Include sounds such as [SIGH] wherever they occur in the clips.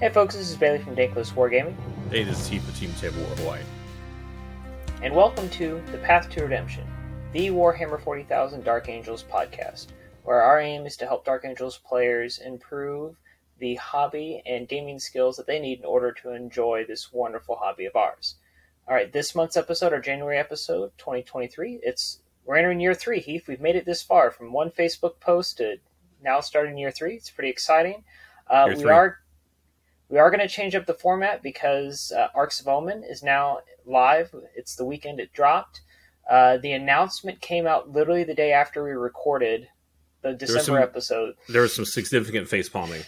Hey folks, this is Bailey from Dank Lists Wargaming, Hey, this is Heath with Team Table War Hawaii. and welcome to The Path to Redemption, the Warhammer 40,000 Dark Angels podcast, where our aim is to help Dark Angels players improve the hobby and gaming skills that they need in order to enjoy this wonderful hobby of ours. All right, this month's episode, our January episode, 2023, it's we're entering year three, Heath. We've made it this far from one Facebook post to now starting year three. It's pretty exciting. Uh, we three. are we are going to change up the format because uh, Arks of Omen is now live. It's the weekend it dropped. Uh, the announcement came out literally the day after we recorded the December some- episode. There was some significant face palming.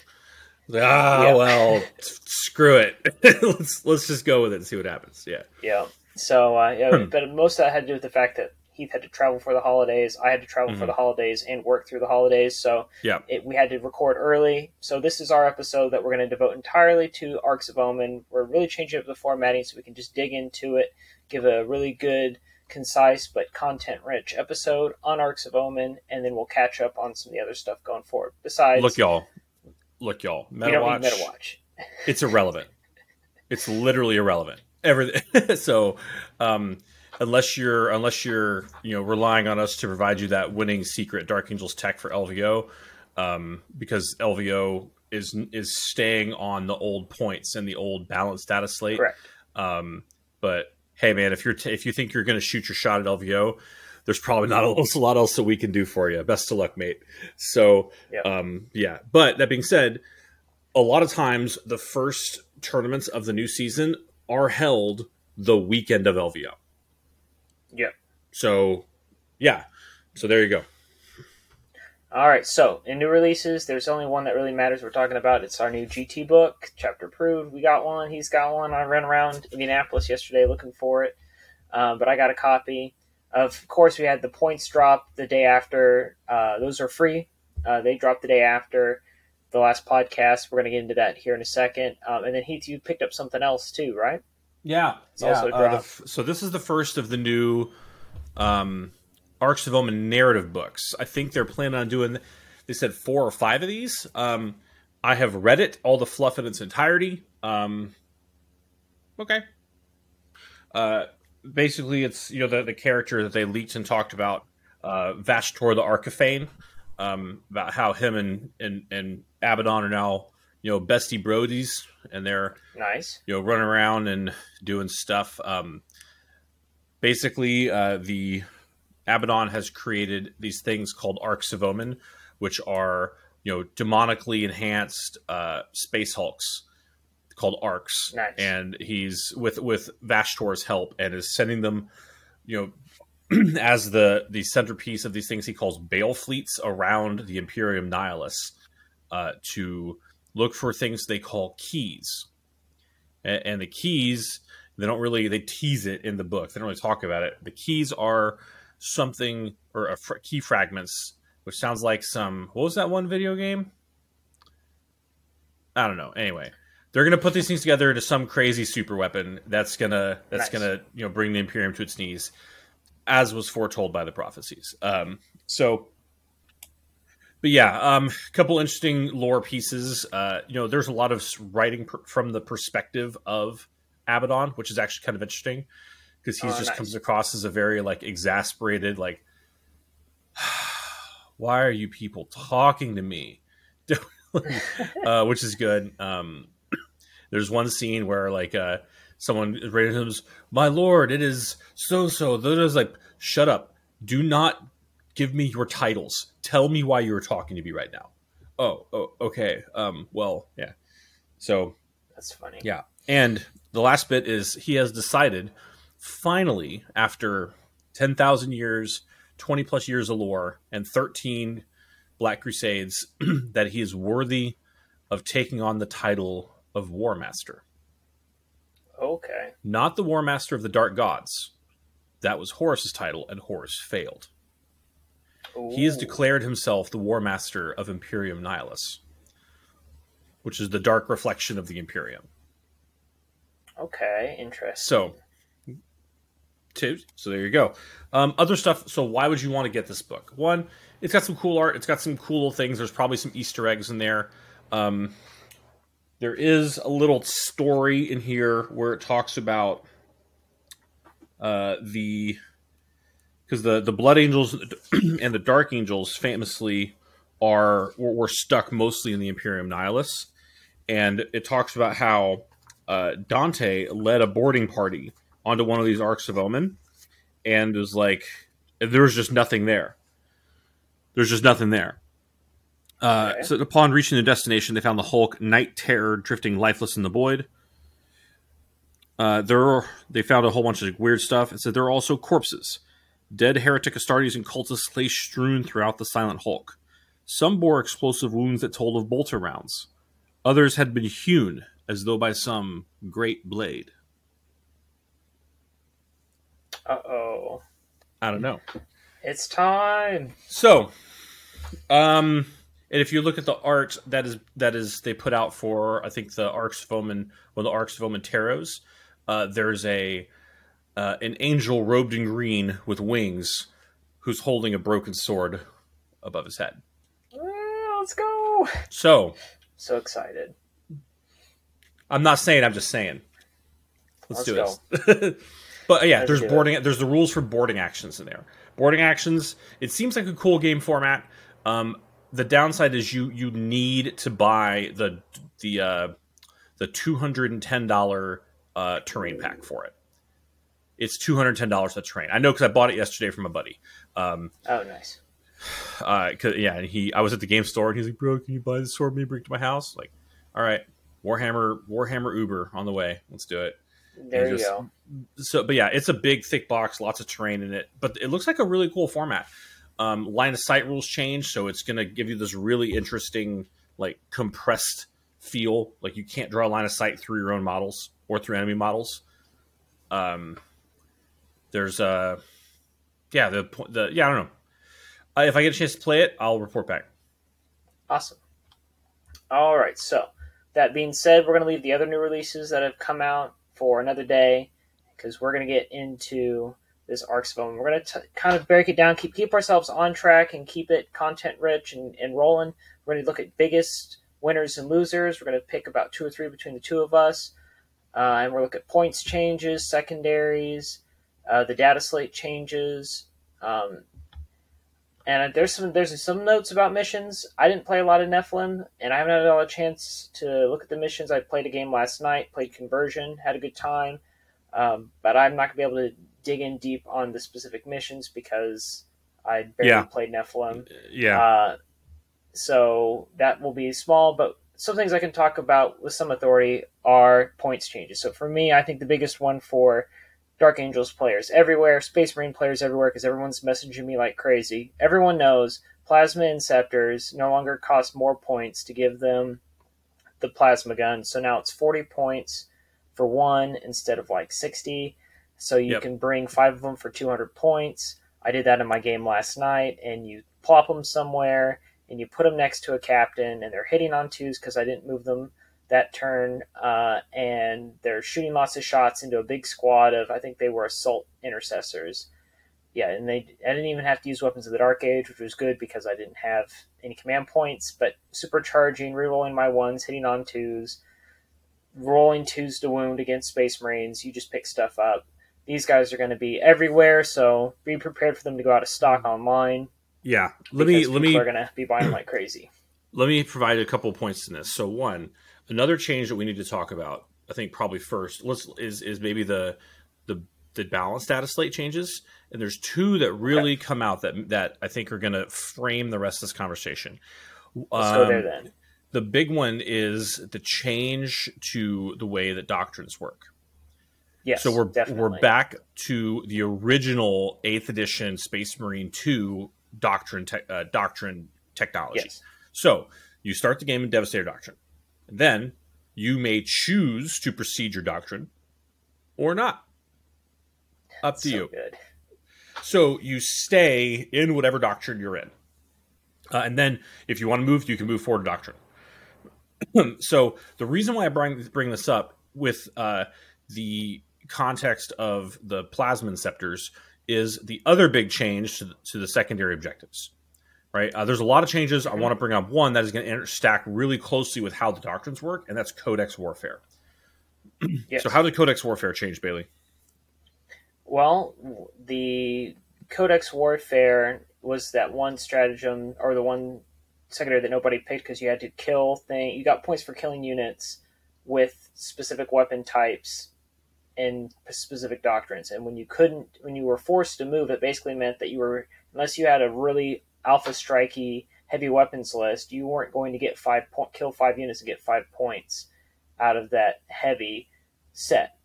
Like, ah, well, [LAUGHS] screw it. [LAUGHS] let's let's just go with it and see what happens. Yeah. Yeah. So, uh, yeah, Hmm. but most of that had to do with the fact that Heath had to travel for the holidays. I had to travel for Mhm. the holidays and work through the holidays. So, Yeah. it, we had to record early. So, this is our episode that we're going to devote entirely to Arks of Omen. We're really changing up the formatting so we can just dig into it, give a really good, concise, but content rich episode on Arks of Omen, and then we'll catch up on some of the other stuff going forward. Besides, Look, y'all. Look, y'all. Meta don't watch. need Meta Watch. It's irrelevant. it's literally irrelevant. Everything. [LAUGHS] so, um, unless you're unless you're you know relying on us to provide you that winning secret Dark Angels tech for LVO, um, because LVO is is staying on the old points and the old balance data slate. Correct. Um, but hey, man, if you're t- if you think you're going to shoot your shot at LVO, there's probably not a, lot else that we can do for you. Best of luck, mate. So, Yeah. um, yeah. But that being said, a lot of times the first tournaments of the new season are held the weekend of LVO. Yeah. So, yeah. So there you go. All right, so in new releases, there's only one that really matters. We're talking about it's our new GT book, chapter approved. We got one. He's got one. I ran around Indianapolis yesterday looking for it, um, but I got a copy. Of course, we had the points drop the day after. Uh, those are free. Uh, they dropped the day after the last podcast. We're going to get into that here in a second. Um, and then Heath, you picked up something else too, right? Yeah. It's also uh, f- so this is the first of the new um, Arks of Omen narrative books. I think they're planning on doing. They said four or five of these. Um, I have read it, all the fluff in its entirety. Um, okay. Uh, basically, it's you know the the character that they leaked and talked about, uh, Vashtorr the Arkifane, um, about how him and and and Abaddon are now you know bestie brodies, and they're Nice. you know running around and doing stuff um basically uh the abaddon has created these things called arks of omen which are you know demonically enhanced uh space hulks called arks Nice. and he's with with vashtorr's help and is sending them you know [CLEARS THROAT] as the the centerpiece of these things he calls baleflects around the imperium nihilus uh to look for things they call keys. And, and the keys they don't really they tease it in the book. They don't really talk about it. The keys are something or a fr- key fragments which sounds like some what was that one video game? I don't know. Anyway they're gonna put these things together into some crazy super weapon that's gonna that's Nice. gonna you know bring the imperium to its knees as was foretold by the prophecies. Um so but yeah, um, a couple interesting lore pieces. Uh, you know, there's a lot of writing per- from the perspective of Abaddon, which is actually kind of interesting because he Oh, just nice. comes across as a very like exasperated, like, [SIGHS] why are you people talking to me? [LAUGHS] uh, which is good. Um, [CLEARS THROAT] there's one scene where like uh, someone him, my lord, it is so so. Those like, shut up. Do not give me your titles. Tell me why you're talking to me right now. Oh, oh, okay. Um, well, yeah. So, That's funny. yeah. And the last bit is he has decided, finally, after 10,000 years, 20 plus years of lore, and 13 Black Crusades, [CLEARS THROAT] that he is worthy of taking on the title of War Master. Okay. Not the War Master of the Dark Gods. That was Horus's title, and Horus failed. He has declared himself the War Master of Imperium Nihilus, which is the dark reflection of the Imperium. Okay, interesting. So, two. So there you go. Um, other stuff. So why would you want to get this book? One, it's got some cool art. It's got some cool little things. There's probably some Easter eggs in there. Um, there is a little story in here where it talks about uh, the because the the Blood Angels [CLEARS THROAT] and the Dark Angels famously are were stuck mostly in the Imperium Nihilus, and it talks about how uh, Dante led a boarding party onto one of these Arks of Omen, and was like, there was just nothing there. There's just nothing there. Uh, okay. So upon reaching the destination, they found the Hulk Night Terror drifting lifeless in the void. Uh, there are, they found a whole bunch of weird stuff. and said there are also corpses. Dead heretic Astartes and cultists lay strewn throughout the Silent Hulk. Some bore explosive wounds that told of bolter rounds. Others had been hewn as though by some great blade. Uh oh. I don't know. It's time. So, um, and if you look at the art that is that is they put out for I think the Arks of Omen, one of the Arks of Omen tarots, uh, there's a uh, an angel robed in green with wings who's holding a broken sword above his head. Uh, let's go. So, so excited. I'm not saying. I'm just saying. Let's, Let's do it. [LAUGHS] but yeah, Let's there's boarding. It. There's the rules for boarding actions in there. Boarding actions. It seems like a cool game format. Um, the downside is you you need to buy the the uh, the two hundred and ten dollar uh, terrain pack for it. It's two hundred ten dollars a train. I know because I bought it yesterday from a buddy. Um, oh, nice. Uh, yeah, he. I was at the game store and he's like, "Bro, can you buy this sword me bring it to my house?" Like, all right, Warhammer Warhammer Uber on the way. Let's do it. There you go. So, but yeah, it's a big, thick box, lots of terrain in it. But it looks like a really cool format. Um, line of sight rules change, so it's going to give you this really interesting, like compressed feel. Like you can't draw a line of sight through your own models or through enemy models. Um, there's uh, yeah, the the yeah, I don't know. Uh, if I get a chance to play it, I'll report back. Awesome. All right, so that being said, we're going to leave the other new releases that have come out for another day because we're going to get into this Arks of We're going to kind of break it down, keep keep ourselves on track, and keep it content rich and, and rolling. We're going to look at biggest winners and losers. We're going to pick about two or three between the two of us, uh, and we'll look at points changes, secondaries, uh, the data slate changes. Um, and there's some there's some notes about missions. I didn't play a lot of Nephilim, and I haven't had a lot of chance to look at the missions. I played a game last night, played Conversion, had a good time, um, but I'm not gonna be able to dig in deep on the specific missions because I barely yeah. played Nephilim. Yeah. Uh, so that will be small, but some things I can talk about with some authority are points changes. So for me, I think the biggest one for Dark Angels players everywhere, Space Marine players everywhere, because everyone's messaging me like crazy. Everyone knows Plasma Inceptors no longer cost more points to give them the plasma gun. So now it's 40 points for one instead of like 60. So you yep. can bring five of them for 200 points. I did that in my game last night, and you plop them somewhere and you put them next to a captain, and they're hitting on twos because I didn't move them that turn, uh, and they're shooting lots of shots into a big squad of I think they were assault intercessors. Yeah, and they I didn't even have to use weapons of the Dark Age, which was good because I didn't have any command points. But supercharging, rerolling my ones, hitting on twos, rolling twos to wound against Space Marines. You just pick stuff up. These guys are going to be everywhere, so be prepared for them to go out of stock online. Yeah, let me let me. Are going to be buying like crazy. [CLEARS THROAT] Let me provide a couple points in this. So one, Another change that we need to talk about, I think probably first, let's is is maybe the the the balance data slate changes. And there's two that really okay. come out that that I think are going to frame the rest of this conversation. Let's um, go there then. The big one is the change to the way that doctrines work. Yes, so we're definitely. we're back to the original Eighth Edition Space Marine Two doctrine te- uh, doctrine technology. Yes. So you start the game in Devastator Doctrine. Then you may choose to proceed your doctrine or not. Up to so you. Good. So you stay in whatever doctrine you're in. Uh, and then if you want to move, you can move forward to doctrine. [CLEARS THROAT] so the reason why I bring, bring this up with uh, the context of the plasma inceptors is the other big change to the, to the secondary objectives right? Uh, there's a lot of changes. I want to bring up one that is going to stack really closely with how the doctrines work, and that's Codex Warfare. [CLEARS THROAT] yes. So, how did Codex Warfare change, Bailey? Well, the Codex Warfare was that one stratagem or the one secondary that nobody picked because you had to kill thing. You got points for killing units with specific weapon types and specific doctrines. And when you couldn't, when you were forced to move, it basically meant that you were, unless you had a really alpha strikey heavy weapons list, you weren't going to get five point, kill five units and get five points out of that heavy set,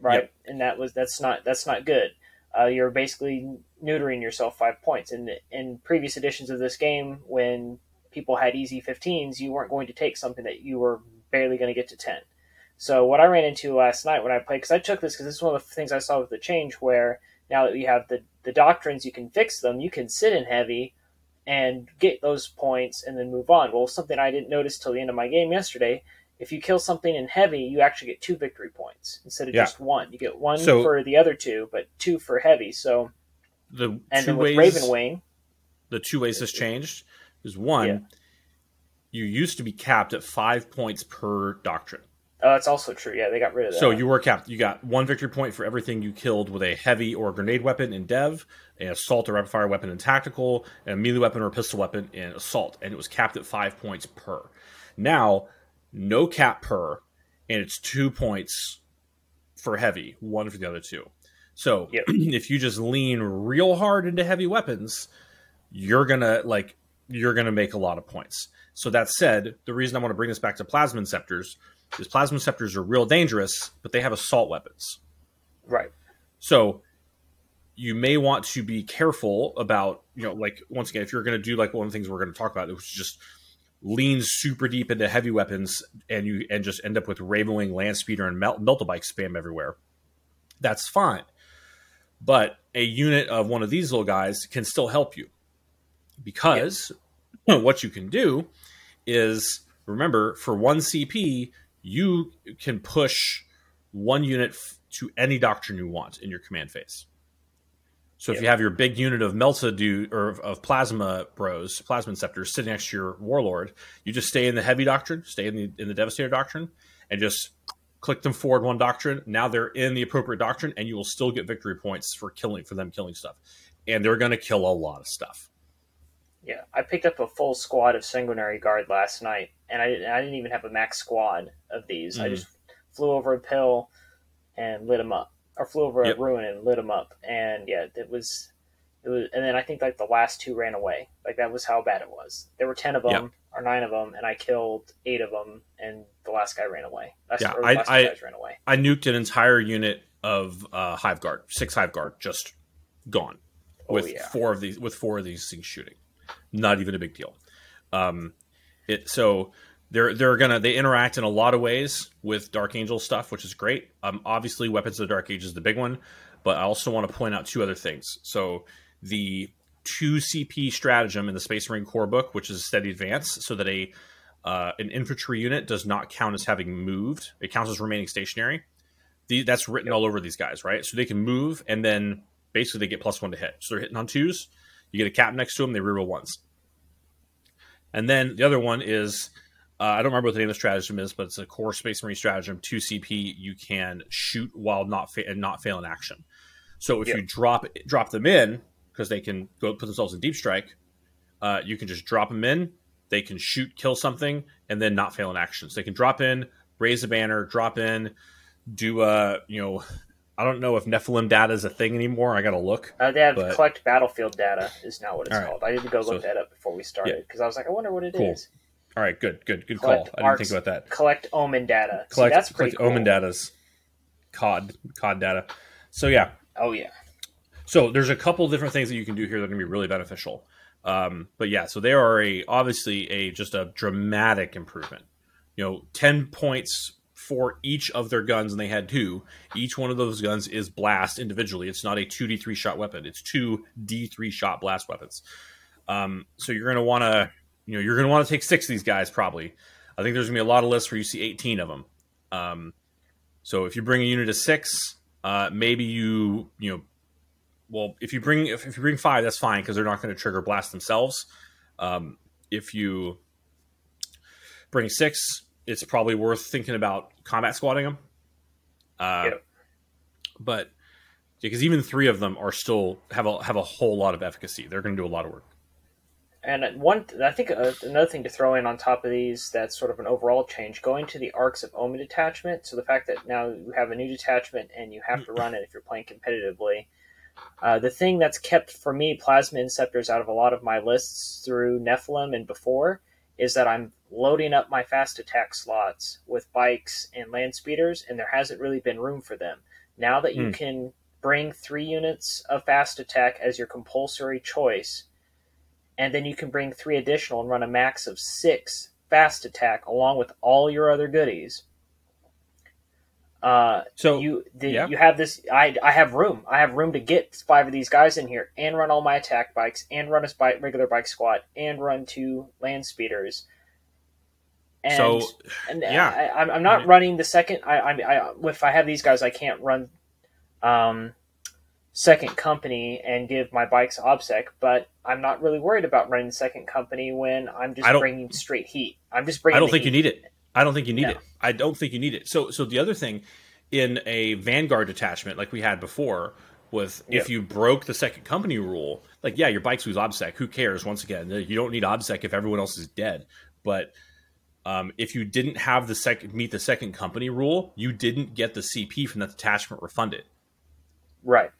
right? Yep. And that was that's not that's not good. Uh, you're basically neutering yourself five points. And in previous editions of this game, when people had easy 15s, you weren't going to take something that you were barely going to get to 10. So what I ran into last night when I played, because I took this because this is one of the things I saw with the change, where now that we have the the doctrines, you can fix them. You can sit in heavy and get those points and then move on. Well, something I didn't notice till the end of my game yesterday. If you kill something in heavy, you actually get two victory points instead of yeah. just one. You get one so, for the other two, but two for heavy. So the and two ways, Raven Wing, the two ways this changed is one. Yeah. You used to be capped at five points per doctrine. Uh, oh, that's also true. Yeah, they got rid of that. So you were capped. You got one victory point for everything you killed with a heavy or grenade weapon in dev, an assault or rapid fire weapon in tactical, and a melee weapon or pistol weapon in assault, and it was capped at five points per. Now, no cap per, and it's two points for heavy, one for the other two. So yep. [CLEARS THROAT] if you just lean real hard into heavy weapons, you're gonna like you're gonna make a lot of points. So that said, the reason I want to bring this back to plasma inceptors is plasma inceptors are real dangerous, but they have assault weapons. Right. So you may want to be careful about, you know, like once again, if you're going to do like one of the things we're going to talk about, which is just lean super deep into heavy weapons and you and just end up with Ravenwing, Land Speeder, and Melt, Bike spam everywhere. That's fine. But a unit of one of these little guys can still help you because [LAUGHS] what you can do is remember for one CP, you can push one unit f- to any doctrine you want in your command phase. So if you have your big unit of Melta do or of plasma bros, plasma inceptors sitting next to your warlord, you just stay in the heavy doctrine, stay in the in the devastator doctrine, and just click them forward one doctrine. Now they're in the appropriate doctrine, and you will still get victory points for killing for them killing stuff. And they're going to kill a lot of stuff. Yeah, I picked up a full squad of sanguinary guard last night, and I didn't, I didn't even have a max squad of these. Mm. I just flew over a pill and lit them up, or flew over yep. a ruin and lit them up, and yeah, it was, it was. And then I think like the last two ran away. Like that was how bad it was. There were ten of them yep. or nine of them, and I killed eight of them, and the last guy ran away. Last, yeah, I, I, ran away. I nuked an entire unit of uh, hive guard, six hive guard, just gone. Oh, with yeah. four of these, with four of these things shooting not even a big deal. Um, it so they're they're gonna they interact in a lot of ways with Dark Angel stuff, which is great. Um, obviously, Weapons of the Dark Age is the big one, but I also want to point out two other things. So the two CP stratagem in the Space Marine core book, which is a steady advance, so that a uh, an infantry unit does not count as having moved; it counts as remaining stationary. The, that's written all over these guys, right? So they can move, and then basically they get plus one to hit. So they're hitting on twos. You get a cap next to them, they reroll ones. And then the other one is uh, I don't remember what the name of the stratagem is, but it's a core Space Marine stratagem. Two CP, you can shoot while not fa- and not fail in action. So if yep. you drop drop them in because they can go put themselves in deep strike, uh, you can just drop them in. They can shoot, kill something, and then not fail in action. So they can drop in, raise a banner, drop in, do a you know I don't know if Nephilim data is a thing anymore. I got to look. Uh, they have but... collect battlefield data is now what it's right. called. I need to go look so, that up before we started because yeah. I was like, I wonder what it cool. is. All right, good, good, good collect call. I didn't think about that. Collect omen data. Collect, See, that's collect cool. omen data's COD COD data. So yeah. Oh yeah. So there's a couple different things that you can do here that are going to be really beneficial. Um, but yeah, so they are a obviously a just a dramatic improvement. You know, ten points for each of their guns, and they had two. Each one of those guns is blast individually. It's not a two D three shot weapon. It's two D three shot blast weapons. Um, so you're going to want to, you know, you're going to want to take six of these guys probably. I think there's going to be a lot of lists where you see 18 of them. Um, so if you bring a unit of six, uh, maybe you, you know, well, if you bring if, if you bring five, that's fine because they're not going to trigger blast themselves. Um, if you bring six, it's probably worth thinking about combat squadding them. Uh, Yep. But because even three of them are still have a have a whole lot of efficacy, they're going to do a lot of work. And one, I think uh, another thing to throw in on top of these that's sort of an overall change, going to the Arks of Omen detachment. So the fact that now you have a new detachment and you have to run it if you're playing competitively. Uh, the thing that's kept for me Plasma Inceptors out of a lot of my lists through Nephilim and before is that I'm loading up my fast attack slots with bikes and land speeders, and there hasn't really been room for them. Now that you Hmm. can bring three units of fast attack as your compulsory choice, and then you can bring three additional and run a max of six fast attack along with all your other goodies. Uh, So you the, yeah. you have this. I I have room. I have room to get five of these guys in here and run all my attack bikes and run a spy, regular bike squad and run two land speeders. And, So, and yeah. I, I'm, I'm not running the second. I, I I if I have these guys, I can't run um, second company and give my bikes obsec. But I'm not really worried about running second company when I'm just bringing straight heat. I'm just bringing. I don't think you need it. I don't think you need No. it. I don't think you need it. So so the other thing in a vanguard detachment like we had before was Yep. if you broke the second company rule, like yeah, your bikes lose obsec. Who cares? Once again, you don't need obsec if everyone else is dead. But um, if you didn't have the second meet the second company rule, you didn't get the CP from that detachment refunded. Right.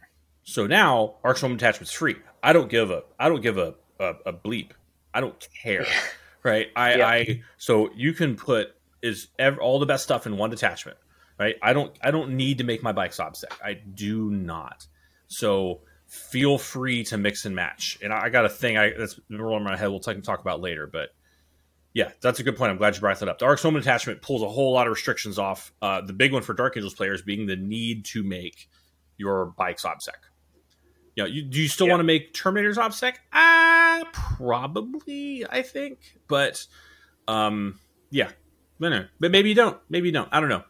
So now Arcs Home Detachment's free. I don't give a I don't give a a, a bleep. I don't care. [LAUGHS] right? I, Yeah. I so you can put is ev- all the best stuff in one detachment. Right? I don't I don't need to make my bikes obsec. I do not. So feel free to mix and match. And I, I got a thing I that's rolling in my head. We'll talk, talk about later, but. Yeah, that's a good point. I'm glad you brought that up. The Arcs Home Attachment pulls a whole lot of restrictions off. Uh, the big one for Dark Angels players being the need to make your bikes obsec. You know, you, do you still Yeah. want to make Terminators obsec? Uh, probably, I think. But, um, yeah. No. But maybe you don't. Maybe you don't. I don't know.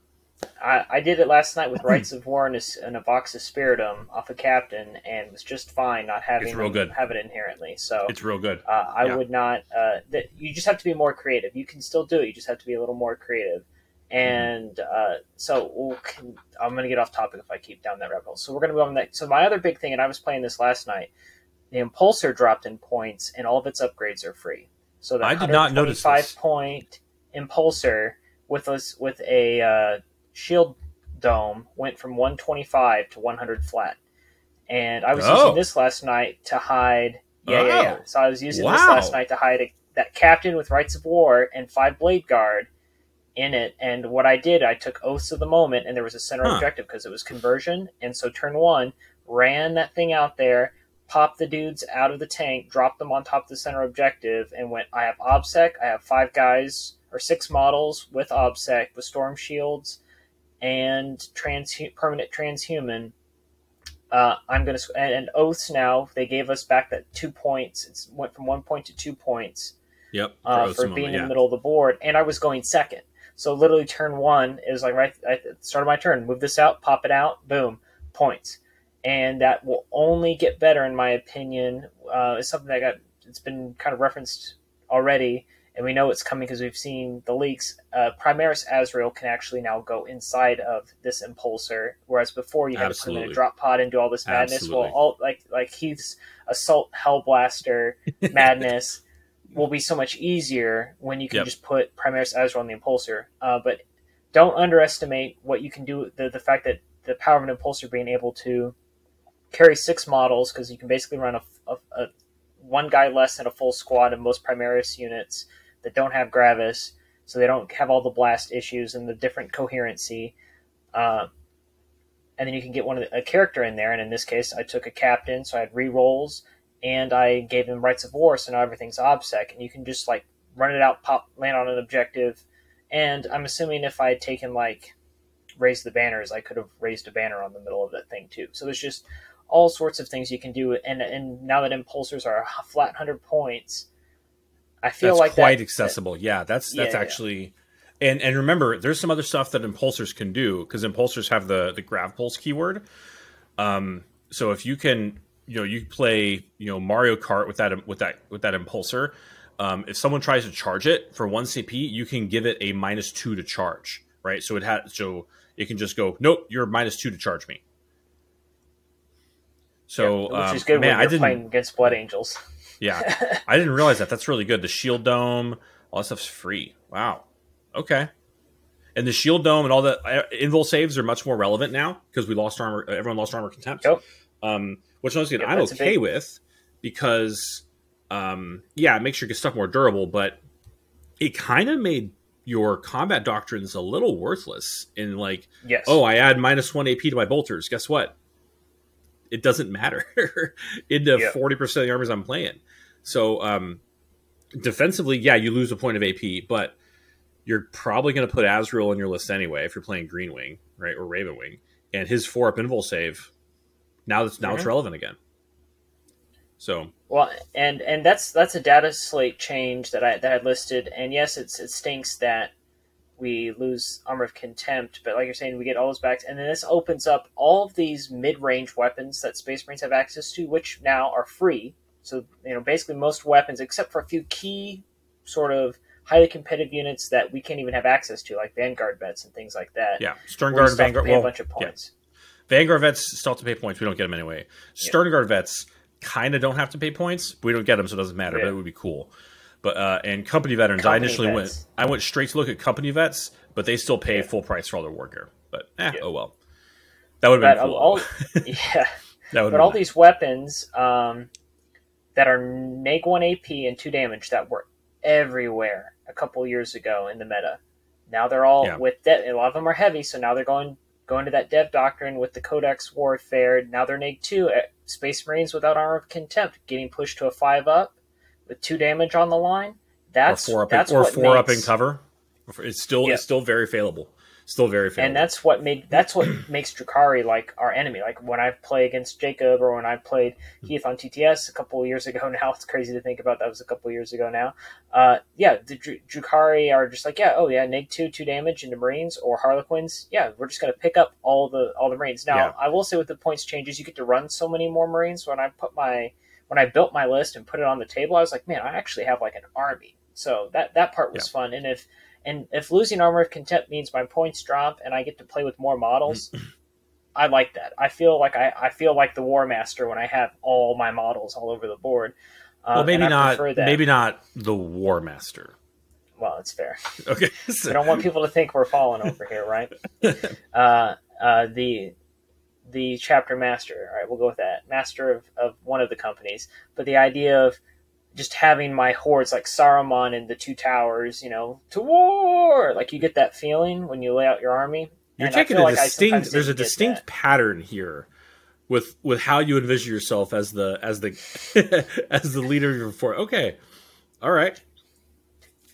I, I did it last night with Rites of War and a, and a Vox Espiritum off a captain, and was just fine not having It's real good. have it inherently. So It's real good. uh, I yeah. would not. Uh, that you just have to be more creative. You can still do it. You just have to be a little more creative. And uh, so we'll, con- I'm going to get off topic if I keep down that rabbit hole. So we're going to move on That. So my other big thing, and I was playing this last night. The Impulsor dropped in points, and all of its upgrades are free. So the I did not notice 125 this. point Impulsor with us with a uh, shield dome went from 125 to 100 flat. And I was Oh. using this last night to hide. Yeah, yeah, yeah. Oh. So I was using this last night to hide a, that captain with rites of war and five blade guard in it. And what I did, I took oaths of the moment, and there was a center Huh. objective because it was conversion. And so turn one ran that thing out there, popped the dudes out of the tank, dropped them on top of the center objective, and went. I have obsec. I have five guys or six models with obsec with storm shields and trans permanent transhuman. Uh, I'm gonna and, and oaths now. They gave us back that two points. It went from one point to two points Yep. uh, Oaths for moment, being in yeah. the middle of the board, and I was going second. So literally, turn one is like right I the start of my turn. Move this out, pop it out, boom, points, and that will only get better in my opinion. Uh, it's something that got it's been kind of referenced already, and we know it's coming because we've seen the leaks. Uh, Primaris Azrael can actually now go inside of this impulsor, whereas before you had to put him in a drop pod and do all this madness. Absolutely. Well, all like like Heath's assault hellblaster [LAUGHS] madness will be so much easier when you can Yep. just put Primaris Azrael on the impulsor. Uh, but don't underestimate what you can do. The the fact that the power of an impulsor being able to carry six models because you can basically run a, a, a one guy less than a full squad in most Primaris units that don't have Gravis, so they don't have all the blast issues and the different coherency. Uh, and then you can get one of the, a character in there, and in this case, I took a captain, so I had re rolls, and I gave him rites of war, so now everything's obsec, and you can just like run it out, pop, land on an objective, and I'm assuming if I had taken like raise the banners, I could have raised a banner on the middle of that thing too. So there's just all sorts of things you can do, and and now that impulsors are a flat hundred points, I feel that's like quite that, accessible. yeah, that's that's Yeah, yeah. actually. And and remember, there's some other stuff that impulsors can do because impulsors have the the grav pulse keyword. Um, so if you can you know you play you know Mario Kart with that with that with that impulsor. Um, if someone tries to charge it for one CP, you can give it a minus two to charge, right? So it had so it can just go, nope, you're minus two to charge me. So which um, is good man, when I you're didn't. playing against Blood Angels. Yeah, [LAUGHS] I didn't realize that. That's really good. The shield dome, all that stuff's free. Wow. Okay. And the shield dome and all the uh, invul saves are much more relevant now because we lost armor. Everyone lost armor contempt. Yep. Um, which again Yep, I'm okay big- with because, um, yeah, it makes your stuff more durable, but it kind of made your combat doctrines a little worthless in like Yes. oh, I add minus one AP to my bolters. Guess what? It doesn't matter [LAUGHS] into Yeah. forty percent of the armies I'm playing. So um, defensively, yeah, you lose a point of AP, but you're probably going to put Azrael in your list anyway if you're playing Green Wing, right, or Raven Wing, and his four up invul save. Now that's now it's Mhm. relevant again. So Well, and and that's that's a data slate change that I that I listed, and yes, it's it stinks that we lose armor of contempt, but like you're saying, we get all those back, and then this opens up all of these mid-range weapons that Space Marines have access to, which now are free. So you know, basically most weapons, except for a few key sort of highly competitive units that we can't even have access to, like Vanguard vets and things like that. yeah, Stern Guard, still have to Vanguard. Well, a bunch of yeah. points. Vanguard vets still have to pay points. We don't get them anyway. Stern Guard vets kind of don't have to pay points. We don't get them, so it doesn't matter. But it would be cool. But uh, and company veterans, I initially vets. went. I went straight to look at company vets, but they still pay Yeah. full price for all their war gear. But eh, Yeah. oh well. That would have been cool. all, [LAUGHS] yeah. that would But all these weapons um, that are neg one AP and two damage that were everywhere a couple years ago in the meta. Now they're all Yeah. with de- a lot of them are heavy, so now they're going going to that dev doctrine with the Codex Warfare. Now they're neg two uh, Space Marines without armor of contempt getting pushed to a five up with two damage on the line. or That's four up, that's in, or four up in cover. It's still Yeah. it's still very failable. Still very failable. and that's what made that's what [CLEARS THROAT] makes Drukhari like our enemy. Like when I play against Jacob or when I played Heath on TTS a couple of years ago. [LAUGHS] Now it's crazy to think about that was a couple of years ago now. Uh, yeah, the Dr- Drukhari are just like yeah, oh yeah, neg two two damage into Marines or Harlequins. Yeah, we're just gonna pick up all the all the Marines. Now Yeah. I will say with the points changes, you get to run so many more Marines. When I put my when I built my list and put it on the table, I was like, man, I actually have like an army. So that that part was fun. And if and if losing armor of contempt means my points drop and I get to play with more models, I like that. I feel like I, I feel like the War Master when I have all my models all over the board. Uh, well, maybe not. Maybe not the War Master. Well, it's fair. Okay. [LAUGHS] I don't want people to think we're falling over here, right? [LAUGHS] uh, uh, the the chapter master. All right, we'll go with that. Master of, of one of the companies. But the idea of just having my hordes like Saruman in the two towers, you know, to war. Like you get that feeling when you lay out your army. You're And taking a like distinct. There's a distinct pattern here with with how you envision yourself as the as the [LAUGHS] as the leader of your fort. Okay, all right.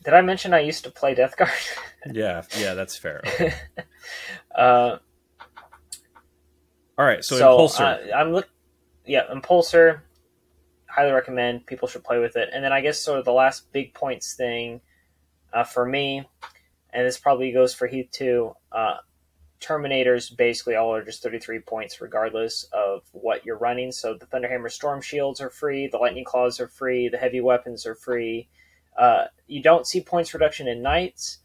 Did I mention I used to play Death Guard? [LAUGHS] Yeah, yeah, that's fair. Okay. [LAUGHS] uh, All right, so, so impulsor. uh, I'm look, yeah, Impulsor. Highly recommend. People should play with it. And then I guess sort of the last big points thing uh, for me, and this probably goes for Heath too. Uh, Terminators basically all are just 33 points regardless of what you're running. So the Thunderhammer Storm Shields are free, the Lightning Claws are free, the heavy weapons are free. Uh, you don't see points reduction in Knights,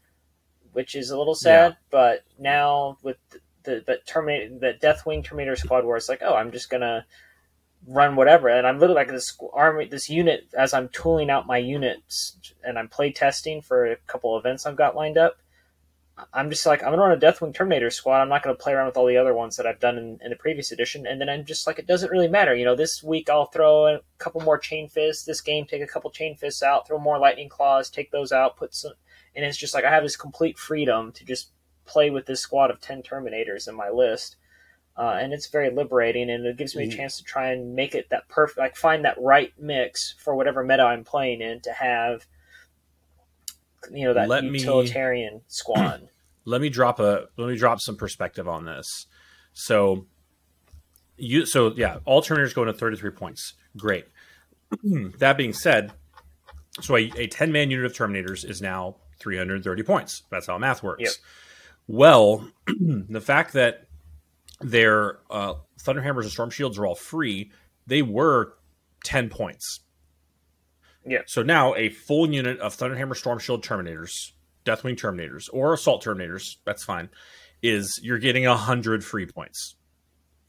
which is a little sad, but now with the the Terminator the Deathwing Terminator Squad where it's like, oh, I'm just gonna run whatever, and I'm literally like this army, this unit as I'm tooling out my units and I'm play testing for a couple events I've got lined up. I'm just like I'm gonna run a Deathwing Terminator Squad. I'm not gonna play around with all the other ones that I've done in, in the previous edition, and then I'm just like it doesn't really matter. You know, this week I'll throw a couple more Chain Fists. This game, take a couple Chain Fists out, throw more Lightning Claws, take those out, put some, and it's just like I have this complete freedom to just play with this squad of 10 Terminators in my list. Uh, and it's very liberating, and it gives me a Mm. chance to try and make it that perfect, like find that right mix for whatever meta I'm playing in to have, you know, that Let me- utilitarian [CLEARS THROAT] squad. let me drop a let me drop some perspective on this. So you so yeah, all Terminators go into 33 points. Great. [CLEARS THROAT] that being said, so a, a 10 man unit of Terminators is now 330 points. That's how math works. Yep. Well, [CLEARS THROAT] the fact that their uh, Thunderhammers and Storm Shields are all free they were 10 points. Yeah. So now a full unit of Thunderhammer Storm Shield Terminators, Deathwing Terminators, or Assault Terminators, that's fine, is you're getting 100 free points.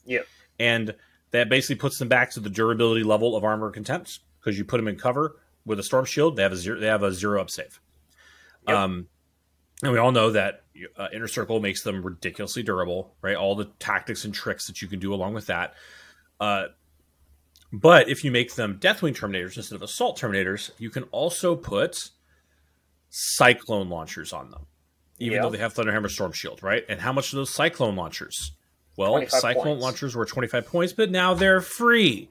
Yep. And that basically puts them back to the durability level of Armor Contempt because you put them in cover with a Storm Shield, they have a zero, they have a zero up save. Yep. Um, and we all know that uh, Inner Circle makes them ridiculously durable, right? All the tactics and tricks that you can do along with that. Uh, but if you make them Deathwing Terminators instead of Assault Terminators, you can also put Cyclone launchers on them, even Yeah. though they have Thunderhammer Storm Shield, right? And how much are those Cyclone launchers? Well, Cyclone points. launchers were 25 points, but now they're free.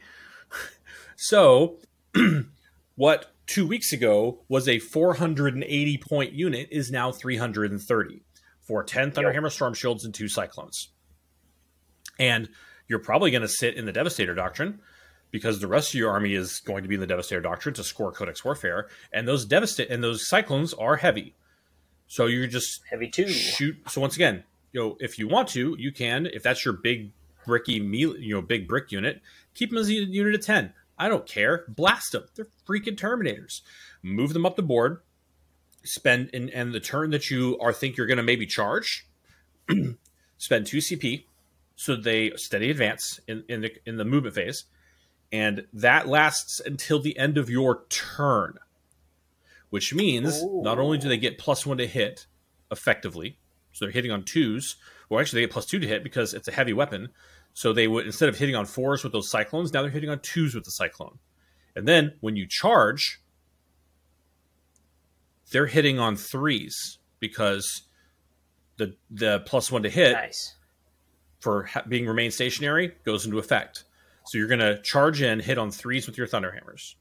[LAUGHS] so, [CLEARS THROAT] what two weeks ago was a 480 point unit is now 330 for 10 Thunderhammer Storm Shields and two Cyclones. And you're probably going to sit in the Devastator Doctrine because the rest of your army is going to be in the Devastator Doctrine to score Codex Warfare, and those devastate and those Cyclones are heavy. So you just Heavy two. shoot. So once again, you know, if you want to, you can. If that's your big bricky meal, you know, big brick unit, keep them as a unit of ten. I don't care. Blast them. They're freaking Terminators. Move them up the board. Spend and and the turn that you are think you're going to maybe charge. [CLEARS THROAT] spend two CP, so they steady advance in in the in the movement phase, and that lasts until the end of your turn. Which means not only do they get plus one to hit effectively, so they're hitting on twos. Well, actually, they get plus two to hit because it's a heavy weapon. So they would instead of hitting on fours with those cyclones, now they're hitting on twos with the cyclone. And then when you charge, they're hitting on threes because the the plus one to hit Nice. for ha- being remain stationary goes into effect. So you're going to charge in, hit on threes with your thunderhammers.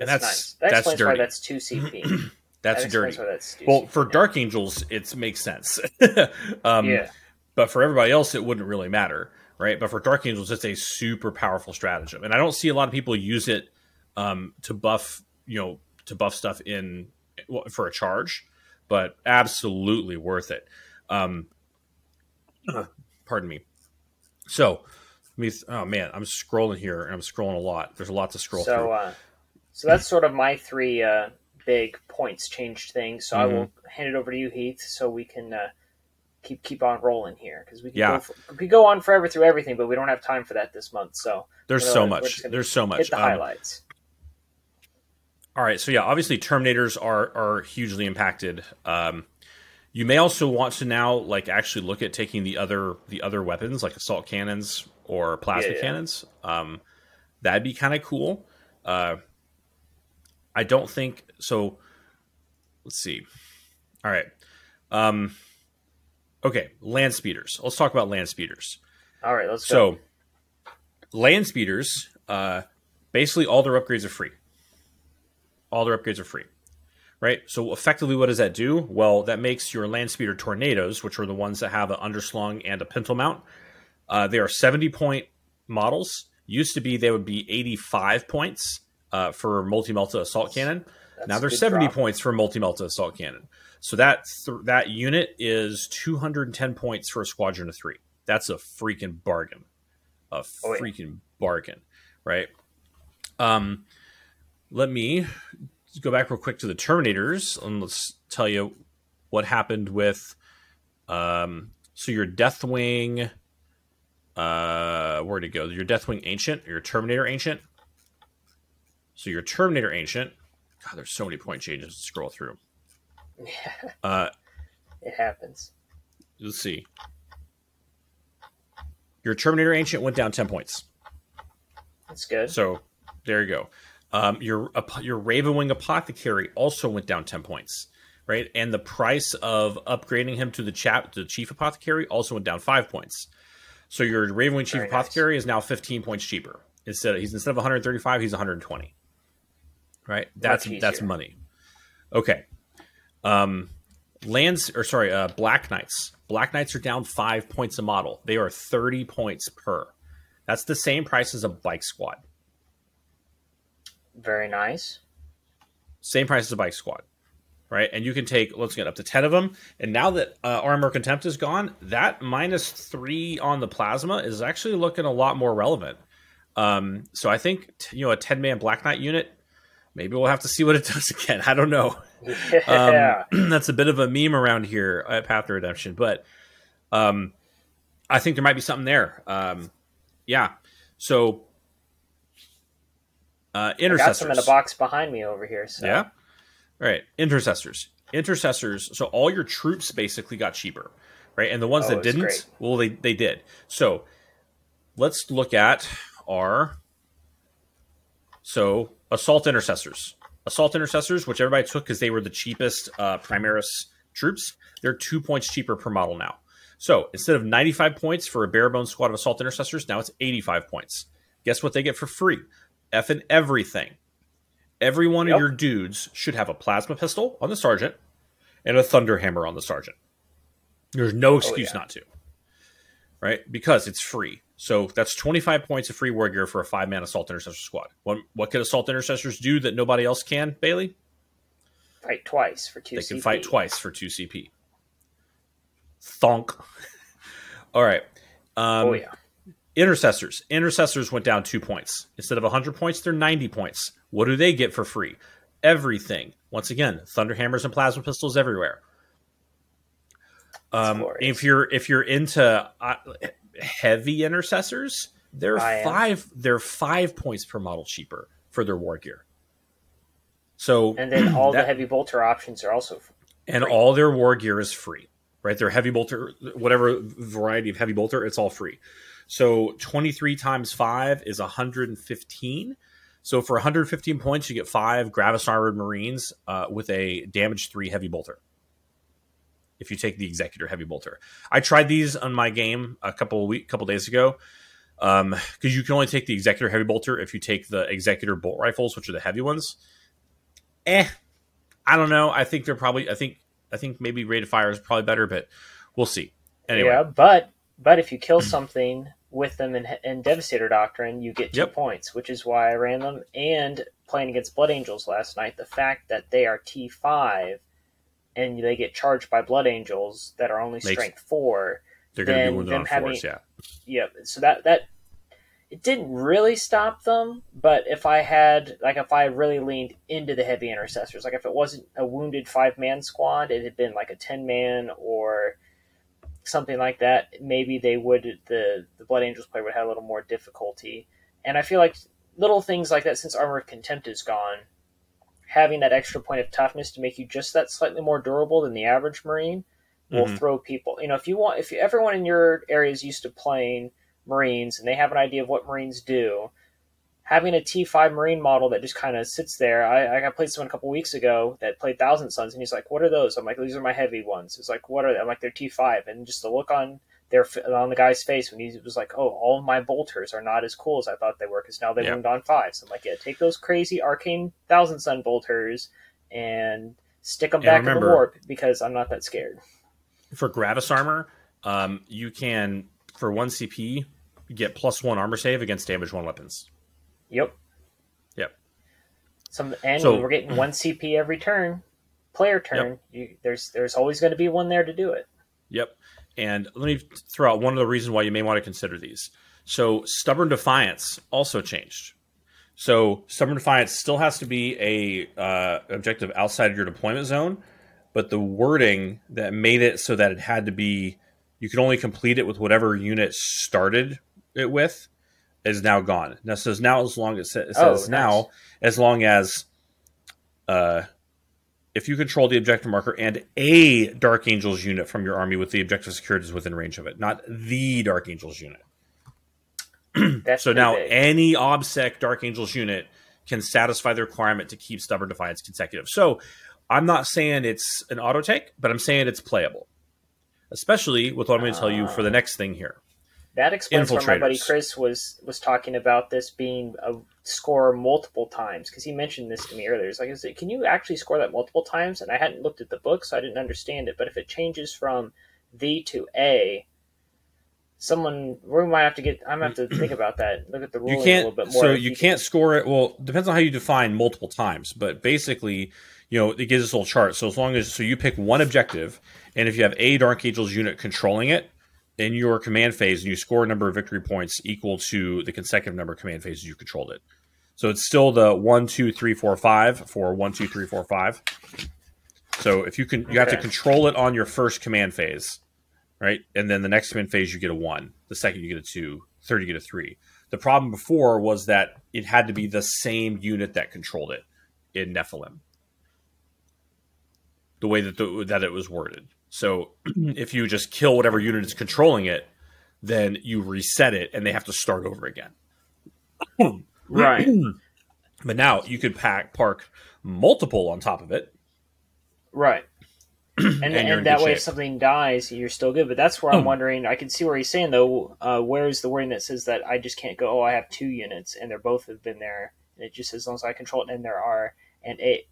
And That's, that's- nice. That that's explains why that's two CP. [CLEARS THROAT] That's that dirty. that's Well, for now. Dark Angels, it makes sense. [LAUGHS] um, yeah, But for everybody else, it wouldn't really matter, right? But for Dark Angels, it's a super powerful stratagem, and I don't see a lot of people use it um, to buff, you know, to buff stuff in well, for a charge. But absolutely worth it. Um, pardon me. So, let me. Th- oh man, I'm scrolling here, and I'm scrolling a lot. There's a lot to scroll so through. uh, so that's sort of my three uh, big points changed things. So I will Mm-hmm. hand it over to you, Heath, so we can uh, keep keep on rolling here because we can Yeah. go for, we could go on forever through everything, but we don't have time for that this month. So There's so gonna- much. There's so much. hit the Um, highlights. All right, so yeah, obviously Terminators are are hugely impacted. Um, you may also want to now like actually look at taking the other the other weapons like assault cannons or plasma Yeah, yeah. cannons. Um, that'd be kind of cool. Uh, I don't think so. Let's see. All right. Um, okay, land speeders. Let's talk about land speeders. All right, let's go. So, land speeders, uh, basically all their upgrades are free. All their upgrades are free, right? So, effectively, what does that do? Well, that makes your land speeder tornadoes, which are the ones that have an underslung and a pintle mount, uh, they are 70 point models. Used to be they would be 85 points uh, for multi melta assault cannon. That's now there's 70 drop. points for multi melta assault cannon. So that th- that unit is 210 points for a squadron of three. That's a freaking bargain. A Oh, freaking bargain, right? Um, let me go back real quick to the Terminators and let's tell you what happened with. Um, so your Deathwing, uh, where'd it go? Your Deathwing Ancient, your Terminator Ancient. So your Terminator Ancient. God, there's so many point changes to scroll through. Yeah, [LAUGHS] Uh, it happens. let's see. Your Terminator Ancient went down ten points. That's good. So there you go. Um, your your Ravenwing Apothecary also went down ten points, right? And the price of upgrading him to the chap the Chief Apothecary also went down five points. So your Ravenwing Chief Very nice. Apothecary is now fifteen points cheaper. Instead, of, he's instead of 135, he's 120. Right? That's that's money. Okay. Um, lands or sorry, uh, Black Knights. Black Knights are down five points a model. They are 30 points per. That's the same price as a bike squad. Very nice. Same price as a bike squad, right? And you can take let's get up to ten of them. And now that uh, armor contempt is gone, that minus three on the plasma is actually looking a lot more relevant. Um, so I think you know a ten man Black Knight unit. Maybe we'll have to see what it [LAUGHS] does again. I don't know. [LAUGHS] Yeah. Um, [CLEARS THROAT] that's a bit of a meme around here at Path to Redemption, but um, I think there might be something there. Um, yeah. So uh, I got some in a box behind me over here. So. Yeah. All right. Intercessors. Intercessors. So all your troops basically got cheaper, right? And the ones Oh, that didn't, great. well, they, they did. So let's look at our. So assault intercessors. Assault intercessors, which everybody took because they were the cheapest uh, Primaris troops, they're two points cheaper per model now. So instead of 95 points for a bare bones squad of assault intercessors, now it's 85 points. Guess what they get for free? F and everything. Every one Yep. of your dudes should have a plasma pistol on the sergeant and a thunder hammer on the sergeant. There's no excuse Oh, yeah. not to. Right? Because it's free. So that's 25 points of free war gear for a five man assault intercessor squad. What, what can assault intercessors do that nobody else can, Bailey? Fight twice for two. They can fight twice for 2 CP. Thonk. [LAUGHS] All right. Um, Oh yeah. Intercessors. Intercessors went down two points. Instead of 100 points, they're 90 points. What do they get for free? Everything. Once again, thunder hammers and plasma pistols everywhere. Um, if you're if you're into uh, heavy intercessors, they're I am. five they're five points per model cheaper for their war gear. So And then all the heavy bolter options are also. and all their war gear is free right their heavy bolter whatever variety of heavy bolter it's all free so 23 times 5 is 115 so for 115 points you get five gravis armored marines uh, with a damage 3 heavy bolter if you take the executor heavy bolter i tried these on my game a couple of week couple days ago because you can only take the executor heavy bolter if you take the executor bolt rifles which are the heavy ones eh I don't know. I think they're probably. I think. I think maybe rated fire is probably better, but we'll see. Anyway, Yeah, but but if you kill [CLEARS THROAT] something with them in, in Devastator Doctrine, you get two Yep. points, which is why I ran them. And playing against Blood Angels last night, the fact that they are T five and they get charged by Blood Angels that are only Makes- Strength four. they're going to be wounded on having- force. Yeah, Yep. So that that it didn't really stop them, but if I had like if I really leaned into the heavy intercessors, like if it wasn't a wounded five man squad, it had been like a ten man or something like that, maybe they would the the Blood Angels player would have a little more difficulty. And I feel like little things like that, since Armor of Contempt is gone, having that extra point of toughness to make you just that slightly more durable than the average Marine will Mhm. throw people. You know, if you want, if everyone in your area is used to playing Marines and they have an idea of what Marines do, having a T5 Marine model that just kind of sits there. I, I played someone a couple weeks ago that played Thousand Suns, and he's like, "What are those?" I'm like, "These are my heavy ones." It's like, "What are?" They? I'm like, "They're T5," and just the look on their on the guy's face when he was like, "Oh, all of my bolters are not as cool as I thought they were because now they Yeah. wound on fives." I'm like, "Yeah, take those crazy arcane Thousand Sun bolters and stick them And back in the warp because I'm not that scared." for gravis armor, um, you can for one CP get plus one armor save against damage one weapons. Yep. Yep. Some and So- we're getting one CP every turn, player turn. You, there's there's always going to be one there to do it. Yep. And let me throw out one of the reasons why you may want to consider these. So, Stubborn Defiance also changed. So, Stubborn Defiance still has to be a uh, objective outside of your deployment zone, but the wording that made it so that it had to be you could only complete it with whatever unit started it with is now gone. Now says now as long as it Oh, says nice. now as long as uh if you control the objective marker and a Dark Angels unit from your army with the objective secured is within range of it, not the Dark Angels unit. [CLEARS THROAT] So now big. any OBSEC Dark Angels unit can satisfy the requirement to keep Stubborn Defiance consecutive. So I'm not saying it's an auto take, but I'm saying it's playable. Especially with what I'm going to tell you for the ah. next thing here. That explains why my buddy. Chris was was talking about this being a score multiple times because he mentioned this to me earlier. He's like, "Is it, can you actually score that multiple times?" And I hadn't looked at the book, so I didn't understand it. But if it changes from V to A, someone we might have to get. I'm gonna have to [CLEARS THROAT] think about that. Look at the ruling you a can't little bit more. so you can- can't score it well depends on how you define multiple times but basically you know it gives us a little chart so as long as so you pick one objective and if you have a dark angels unit controlling it in your command phase and you score a number of victory points equal to the consecutive number of command phases you controlled it. So it's still the one, two, three, four, five for one, two, three, four, five. So if you can, you okay. have to control it on your first command phase, right? And then the next command phase, you get a one. The second, you get a two. Third, you get a three. The problem before was that it had to be the same unit that controlled it in Nephilim. The way that the, that it was worded. So [CLEARS THROAT] if you just kill whatever unit is controlling it, then you reset it and they have to start over again. [CLEARS THROAT] right. [CLEARS THROAT] but now you could pack park multiple on top of it. Right. and, and, and that way, shape. if something dies, you're still good. But that's where I'm hmm. wondering. I can see where he's saying though. Uh, where's the wording that says that I just can't go? Oh, I have two units, and they're both have been there, and it just says as long as I control it, and there are, and it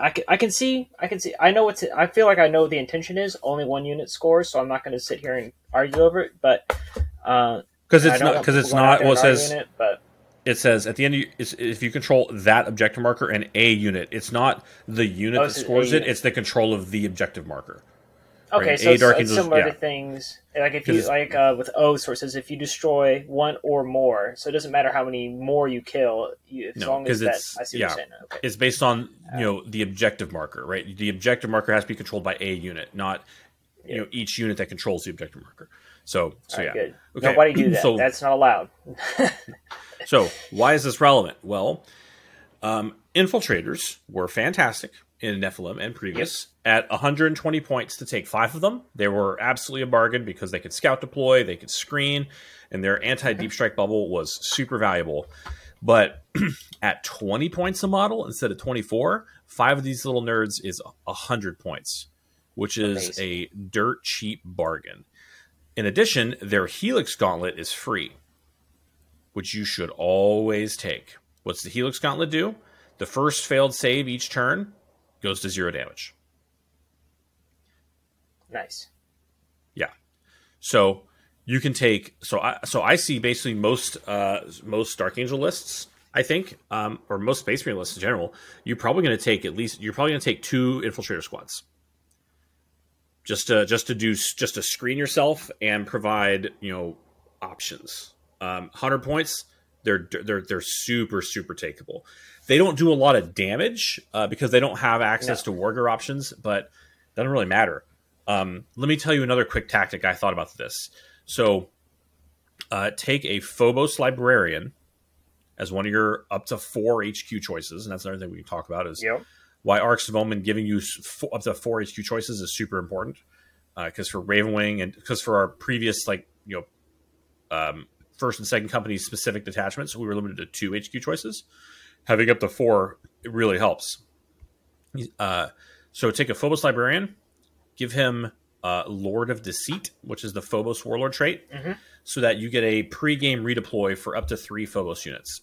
I can, I can see I can see I know what's I feel like I know the intention is only one unit scores, so I'm not going to sit here and argue over it. But because uh, it's not because it's not well it says it, but it says at the end if you control that objective marker and a unit, it's not the unit oh, that scores it; it's the control of the objective marker. Okay, right? so it's, it's similar yeah. to things like if you like uh, with O sources, if you destroy one or more, so it doesn't matter how many more you kill, you, as no, long as that. I see yeah, what you're saying. Okay. It's based on you know the objective marker, right? The objective marker has to be controlled by a unit, not you know each unit that controls the objective marker. So, so right, yeah, good. Okay. nobody do [CLEARS THROAT] that. so, That's not allowed. [LAUGHS] so, why is this relevant? Well, um, infiltrators were fantastic in Nephilim and previous yep. at 120 points to take five of them. They were absolutely a bargain because they could scout deploy, they could screen, and their anti deep strike bubble was super valuable. But [CLEARS THROAT] at 20 points a model instead of 24, five of these little nerds is 100 points, which is Amazing. a dirt cheap bargain. In addition, their Helix Gauntlet is free, which you should always take. What's the Helix Gauntlet do? The first failed save each turn goes to zero damage. Nice. Yeah. So you can take so I so I see basically most uh most Dark Angel lists. I think, um, or most Space Marine lists in general, you're probably going to take at least you're probably going to take two infiltrator squads, just to just to do just to screen yourself and provide you know options. Um, Hundred points, they're they're they're super super takeable. They don't do a lot of damage uh, because they don't have access to warrior options, but that doesn't really matter. Um, let me tell you another quick tactic I thought about this. So, uh, take a Phobos librarian as one of your up to four HQ choices, and that's another thing we can talk about is yep. why Arks of Omen giving you up to four HQ choices is super important. Because uh, for Ravenwing and because for our previous like you know um, first and second company specific detachments, we were limited to two HQ choices having up to four it really helps. Uh, so take a Phobos librarian, give him uh, Lord of Deceit, which is the Phobos warlord trait, mm-hmm. so that you get a pre-game redeploy for up to three Phobos units.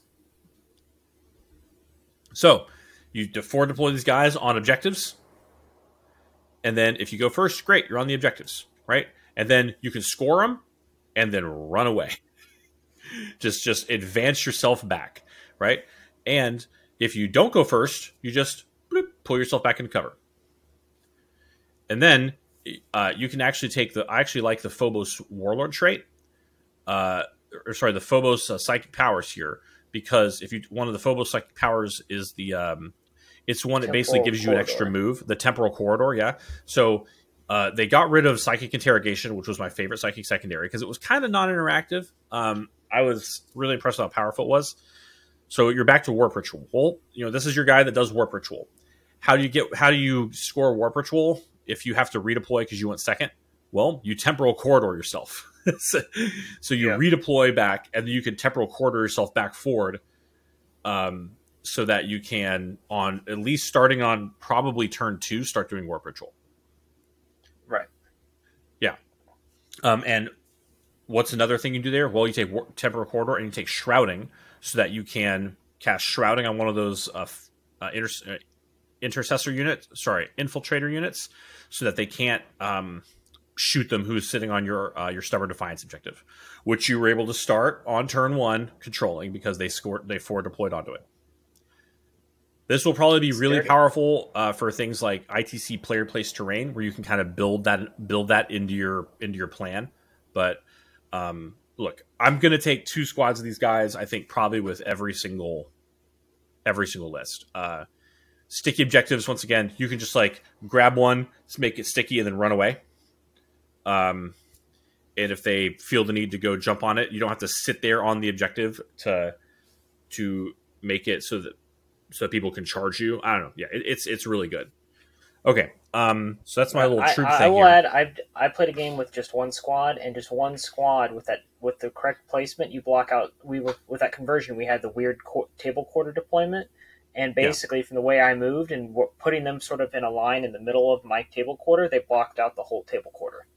So you four deploy these guys on objectives, and then if you go first, great, you're on the objectives, right? And then you can score them, and then run away. [LAUGHS] just just advance yourself back, right? And if you don't go first, you just bloop, pull yourself back into cover. And then uh, you can actually take the. I actually like the Phobos Warlord trait, uh, or sorry, the Phobos uh, Psychic Powers here because if you one of the Phobos Psychic Powers is the um, it's one that basically gives you an extra move, the Temporal Corridor. Yeah, so. Uh, they got rid of psychic interrogation, which was my favorite psychic secondary because it was kind of non-interactive. Um, I was really impressed with how powerful it was. So you're back to warp ritual. Well, you know, this is your guy that does warp ritual. How do you get how do you score warp ritual if you have to redeploy because you went second? Well, you temporal corridor yourself. [LAUGHS] so, so, you yeah. redeploy back and you can temporal corridor yourself back forward. Um, so that you can on at least starting on probably turn two start doing warp ritual. Right. Yeah. Um, and what's another thing you do there? Well, you take temporal corridor and you take shrouding so that you can cast shrouding on one of those uh, uh, inter- uh, intercessor units, sorry, infiltrator units, so that they can't um, shoot them who's sitting on your uh, your stubborn defiance objective, which you were able to start on turn one controlling because they scored they four deployed onto it. This will probably be really powerful uh, for things like ITC player place terrain, where you can kind of build that build that into your into your plan But um, look, I'm going to take two squads of these guys. I think probably with every single every single list. Uh, sticky objectives. Once again, you can just like grab one, make it sticky, and then run away. Um, and if they feel the need to go jump on it, you don't have to sit there on the objective to to make it so that so people can charge you. I don't know. Yeah, it, it's it's really good. Okay, um, so that's my little troop I, I, thing I will here. add. I I played a game with just one squad, and just one squad with that with the correct placement, you block out. We were with that conversion. We had the weird qu- table quarter deployment, and Yeah. basically from the way I moved and w- putting them sort of in a line in the middle of my table quarter, they blocked out the whole table quarter.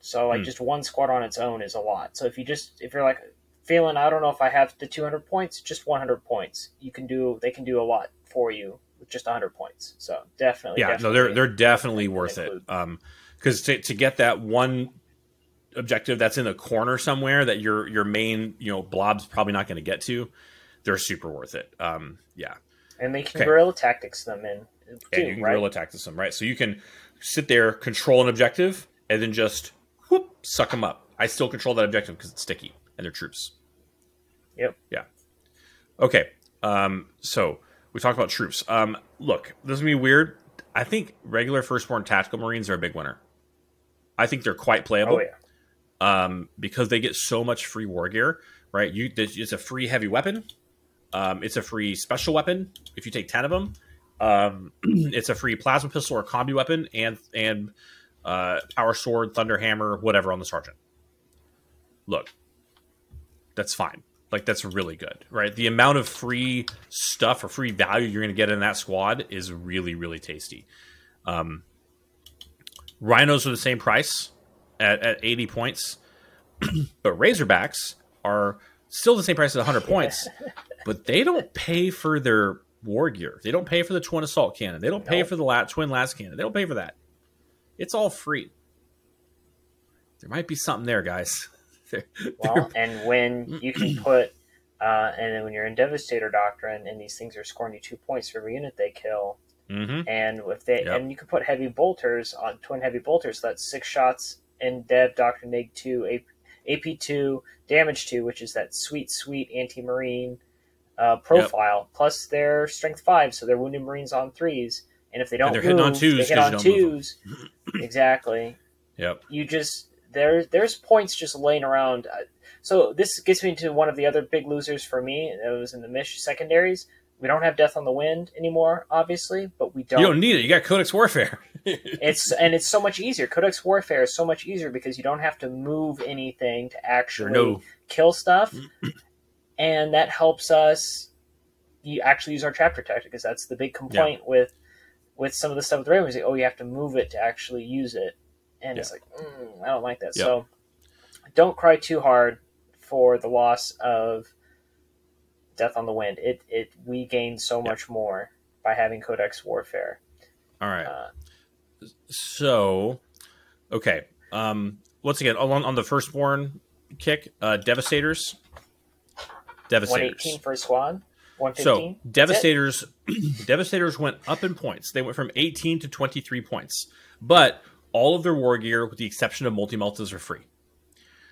So like Hmm. just one squad on its own is a lot. So if you just if you're like feeling I don't know if I have the 200 points, just 100 points, you can do. They can do a lot for you just 100 points. So definitely, yeah, no, they're they're definitely include. worth it. Um, because to to get that one objective that's in a corner somewhere that your your main you know blob's probably not going to get to, they're super worth it. Um, yeah, and they can Okay. guerrilla tactics them in too, and you can right? guerrilla tactics them, right? So you can sit there, control an objective, and then just whoop, suck them up. I still control that objective because it's sticky and they're troops. Yep. Yeah. Okay. Um, so we talked about troops. Um, look, this is gonna be weird. I think regular firstborn tactical marines are a big winner. I think they're quite playable Oh yeah, um, because they get so much free war gear. Right? You, it's a free heavy weapon. Um, it's a free special weapon if you take ten of them. Um, [CLEARS THROAT] it's a free plasma pistol or combi weapon and and uh, power sword, thunder hammer, whatever on the sergeant. Look, that's fine. Like that's really good, right? The amount of free stuff or free value you're going to get in that squad is really really tasty. Um, rhinos are the same price at, at 80 points, [CLEARS THROAT] but Razorbacks are still the same price at 100 [LAUGHS] points, but they don't pay for their war gear. They don't pay for the twin assault cannon. They don't pay for the lat, twin las cannon. They don't pay for that. It's all free. There might be something there, guys. [LAUGHS] There- [LAUGHS] well, and when you can [CLEARS THROAT] put, uh, and then when you're in Devastator Doctrine, and these things are scoring you two points for every unit they kill, Mhm. and if they Yep. and you can put heavy bolters on twin heavy bolters, so that's six shots in Dev Doctrine Neg two, AP two, damage two, which is that sweet sweet anti marine uh, profile, plus their strength five, so they're wounded marines on threes, and if they don't they're move, hitting on twos they hit on you don't move twos. [CLEARS THROAT] exactly. Yep. you just there there's points just laying around. Uh, So this gets me to one of the other big losers for me. It was in the Mish secondaries. We don't have Death on the Wind anymore, obviously, but we don't. You don't need it. You got Codex Warfare. [LAUGHS] it's and it's so much easier. Codex Warfare is so much easier because you don't have to move anything to actually no. kill stuff, and that helps us. You actually use our chapter tactic because that's the big complaint with with some of the stuff with Raven. Is like, oh, you have to move it to actually use it, and it's like mm, I don't like that. Yeah. So don't cry too hard for the loss of Death on the Wind. It it we gain so Yeah. much more by having Codex Warfare. All right. Uh, So, okay. Um, once again, on, on the firstborn kick, uh, Devastators. Devastators. 118 for a squad. So Devastators, [CLEARS THROAT] Devastators went up in points. They went from 18 to 23 points, but all of their war gear, with the exception of multi meltas, are free.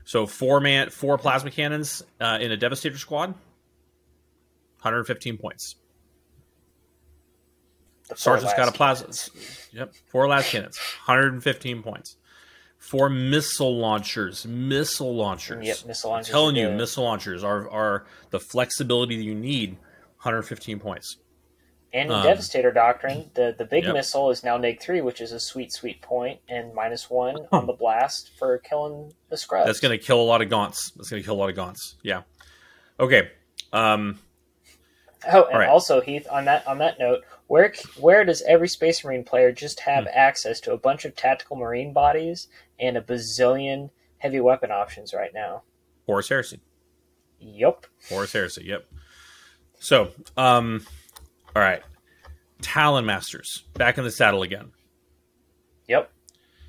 So four man, four plasma cannons uh, in a Devastator squad, 115 points. The Sergeant's got a plasma. Yep, four las cannons, 115 points. Four missile launchers, missile launchers. Yep, missile launchers. I'm telling you, missile launchers are are the flexibility that you need. 115 points. And in Um, Devastator Doctrine, the, the big yep. missile is now neg 3, which is a sweet, sweet point, and minus 1 on the blast for killing the scrubs. That's going to kill a lot of gaunts. That's going to kill a lot of gaunts. Yeah. Okay. Um, Oh, and right. also, Heath, on that on that note, where where does every Space Marine player just Hmm. have access to a bunch of tactical Marine bodies and a bazillion heavy weapon options right now? Horus Heresy. Yep. Horus Heresy. Yep. So, um, all right. Talon Masters back in the saddle again. Yep.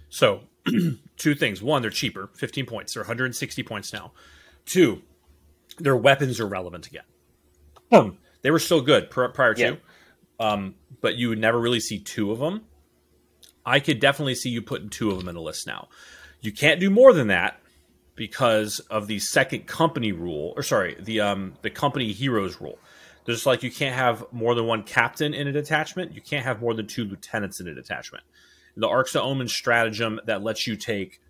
So, [CLEARS THROAT] two things. One, they're cheaper, 15 points. They're 160 points now. Two, their weapons are relevant again. Um, they were still good pr- prior to, Yeah. um, but you would never really see two of them. I could definitely see you putting two of them in a list now. You can't do more than that because of the second company rule, or sorry, the um the company heroes rule. Just like you can't have more than one captain in a detachment, you can't have more than two lieutenants in a detachment. The of Omen stratagem that lets you take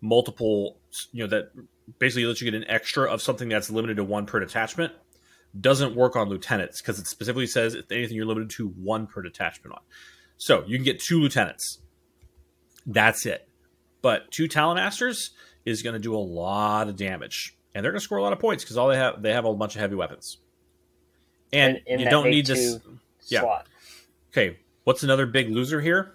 multiple, you know, that basically lets you get an extra of something that's limited to one per detachment doesn't work on lieutenants because it specifically says if anything you're limited to one per detachment on. So you can get two lieutenants. That's it. But two Talon Masters is going to do a lot of damage, and they're going to score a lot of points because all they have they have a bunch of heavy weapons. And In- in you don't need this. yeah. Slot. Okay, what's another big loser here?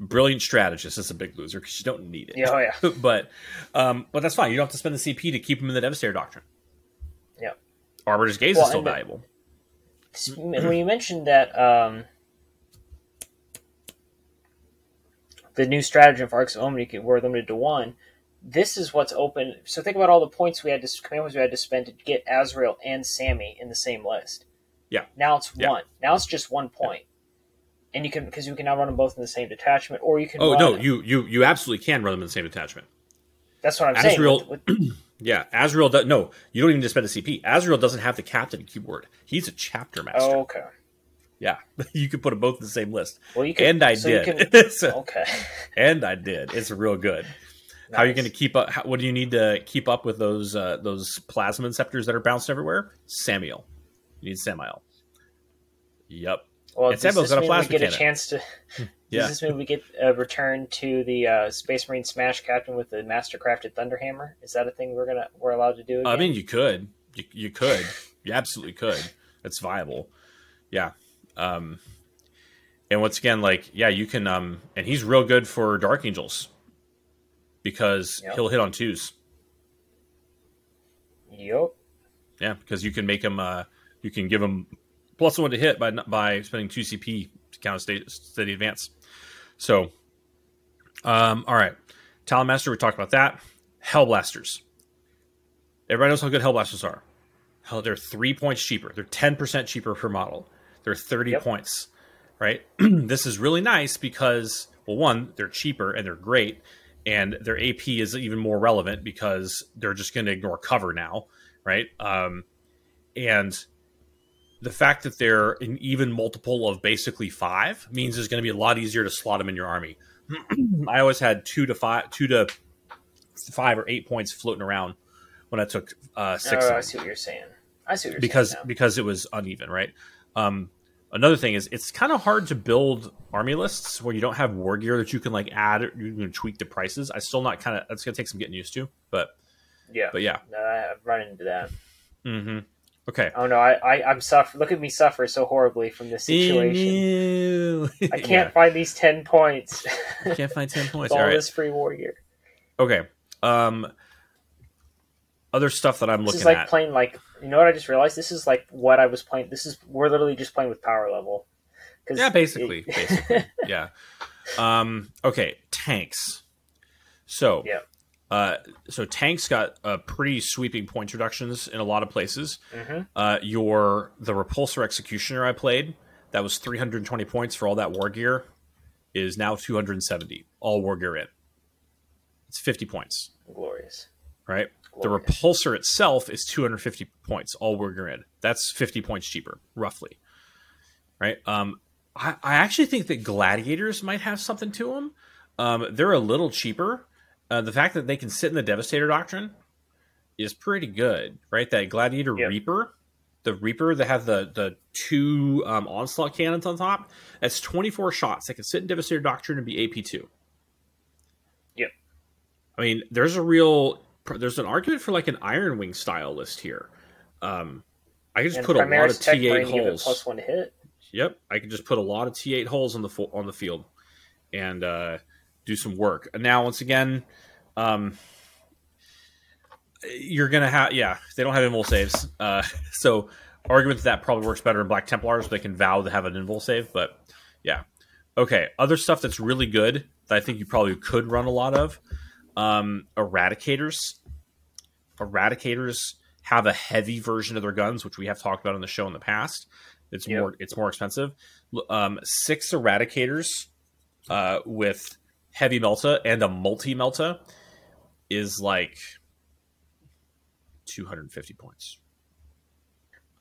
Brilliant strategist is a big loser because you don't need it. Yeah, oh yeah. [LAUGHS] but um, but that's fine. You don't have to spend the CP to keep him in the Devastator Doctrine. Yeah. Arbiter's Gaze Well, is still and the- when you mentioned that um, the new stratagem for Arks of can- we're limited to one. This is what's open. So think about all the points we had to command points we had to spend to get Azrael and Sammy in the same list. Yeah. Now it's Yeah. one. Now it's just one point. And you can because you can now run them both in the same detachment, or you can. Oh no, you you you absolutely can run them in the same detachment. That's what I'm saying. Azrael- with- with- [CLEARS THROAT] Yeah, Azrael. Does, no, you don't even just spend a CP. Azrael doesn't have the captain keyword. He's a chapter master. oh, okay. Yeah, [LAUGHS] you could put them both in the same list, Well, you can. and I so did. can- [LAUGHS] So- okay. [LAUGHS] and I did. It's real good. How are you going to keep up? How, what do you need to keep up with those uh, those plasma scepters that are bounced everywhere? Sammael, you need Sammael. Yep. Well, And does Sammael's this got a mean we get a chance to? Yeah. Does this mean we get a return to the uh, Space Marine Smash Captain with the Mastercrafted Thunderhammer? Is that a thing we're gonna we're allowed to do? Again? I mean, you could. You, you could. You absolutely could. That's viable. Yeah. Um, and once again, like, yeah, you can. Um, and he's real good for Dark Angels because Yep. he'll hit on twos. Yup. Yeah, because you can make him. Uh, you can give him plus one to hit by by spending two CP to count a steady, steady advance. So, um, all right, Talon Master. We talked about that. Hellblasters. Everybody knows how good Hellblasters are. Hell, they're three points cheaper. They're ten percent cheaper per model. They're thirty Yep. points. Right. [CLEARS THROAT] this is really nice because well, one, they're cheaper and they're great, and their AP is even more relevant because they're just going to ignore cover now right? Um, and the fact that they're an even multiple of basically five means it's going to be a lot easier to slot them in your army. [CLEARS THROAT] I always had two to five, two to five or eight points floating around when I took uh, six. Oh, I see what you're saying. I see what you're because saying. now. because it was uneven, right? Um, another thing is it's kind of hard to build army lists where you don't have war gear that you can like add or you can tweak the prices. I still not kind of that's gonna take some getting used to, but yeah, but yeah. no, I- I've run into that. hmm Okay. Oh no, I, I I'm suffer. Look at me suffer so horribly from this situation. [LAUGHS] I can't find these ten points. Yeah, can't find ten [LAUGHS] points. All All right. this free war gear. Okay. Um. Other stuff that I'm This looking is like at. playing like you know what I just realized. This is like what I was playing. This is we're literally just playing with power level. Yeah, basically, it- basically. [LAUGHS] yeah. Um. Okay. Tanks. So. Yeah. Uh, so tanks got uh, pretty sweeping point reductions in a lot of places. Mhm. Uh, your the repulsor executioner I played that was 320 points for all that war gear is now 270 all war gear in. It's 50 points, glorious. right? The repulsor itself is 250 points all gear in. That's 50 points cheaper, roughly, right? Um, I, I actually think that gladiators might have something to them. Um, they're a little cheaper. Uh, the fact that they can sit in the Devastator Doctrine is pretty good, right? That Gladiator Yep. Reaper, the Reaper that have the the two um, onslaught cannons on top, that's 24 shots. They can sit in Devastator Doctrine and be AP two. Yep. I mean, there's a real there's an argument for like an Iron Wing style list here. Um, I could just And put a lot of T8 Marine give it holes. plus one hit. Yep, I could just put a lot of T8 holes on the fo- on the field and uh, do some work. And now, once again, um, you're gonna have yeah, they don't have invul saves, uh, [LAUGHS] so argument that, that probably works better in Black Templars. They can vow to have an invul save, but yeah, okay. Other stuff that's really good that I think you probably could run a lot of um, Eradicators. Eradicators have a heavy version of their guns, which we have talked about on the show in the past. It's Yep. more it's more expensive. Um, six Eradicators uh, with heavy melta and a multi melta is like 250 points.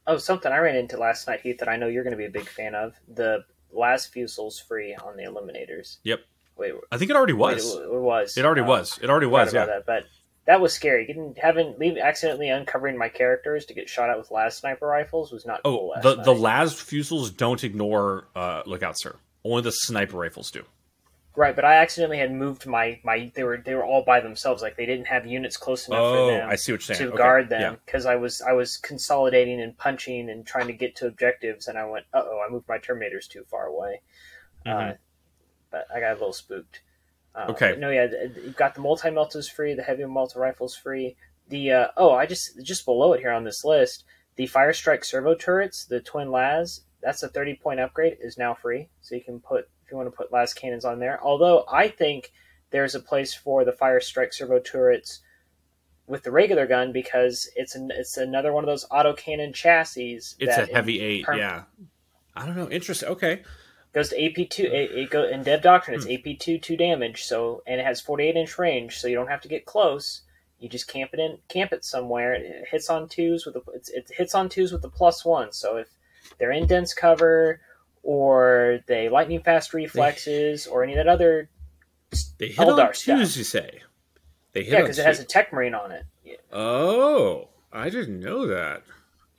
Oh, something I ran into last night, Heath, that I know you're going to be a big fan of. The las fusil's free on the eliminators. Yep. Wait, I think it already was. wait, it, it was. It already Uh, was. It already was. Yeah. that, but that was scary. Getting having leave accidentally uncovering my characters to get shot at with last sniper rifles was not cool. Oh, Last the night. the las fusils don't ignore uh, lookout, sir. Only the sniper rifles do. right, but I accidentally had moved my my they were they were all by themselves. Like they didn't have units close enough Oh, for them. I see what you're saying. to Okay, guard them because I was I was consolidating and punching and trying to get to objectives, and I went, uh oh, I moved my terminators too far away. Uh, Mhm. But I got a little spooked. Uh, Okay. No, yeah, you've got the multi meltas free, the heavy multi rifles free. The uh, oh, I just just below it here on this list, the Fire Strike servo turrets, the twin las. That's a thirty point upgrade is now free, so you can put if you want to put las cannons on there. Although I think there's a place for the Fire Strike servo turrets with the regular gun because it's an it's another one of those autocannon chassis. It's a heavy eight. perm- yeah. I don't know. Interesting. Okay. Goes to AP two. It, it go in Dev Doctrine. Hmm. It's AP two two damage. So and it has forty eight inch range. So you don't have to get close. You just camp it in, camp it somewhere. It hits on twos with a, it's, it hits on twos with the plus one. So if they're in dense cover or they lightning fast reflexes or any of that other They hit Eldar on stuff. twos. You say. They hit yeah, because it has a tech marine on it. Yeah, Oh, I didn't know that.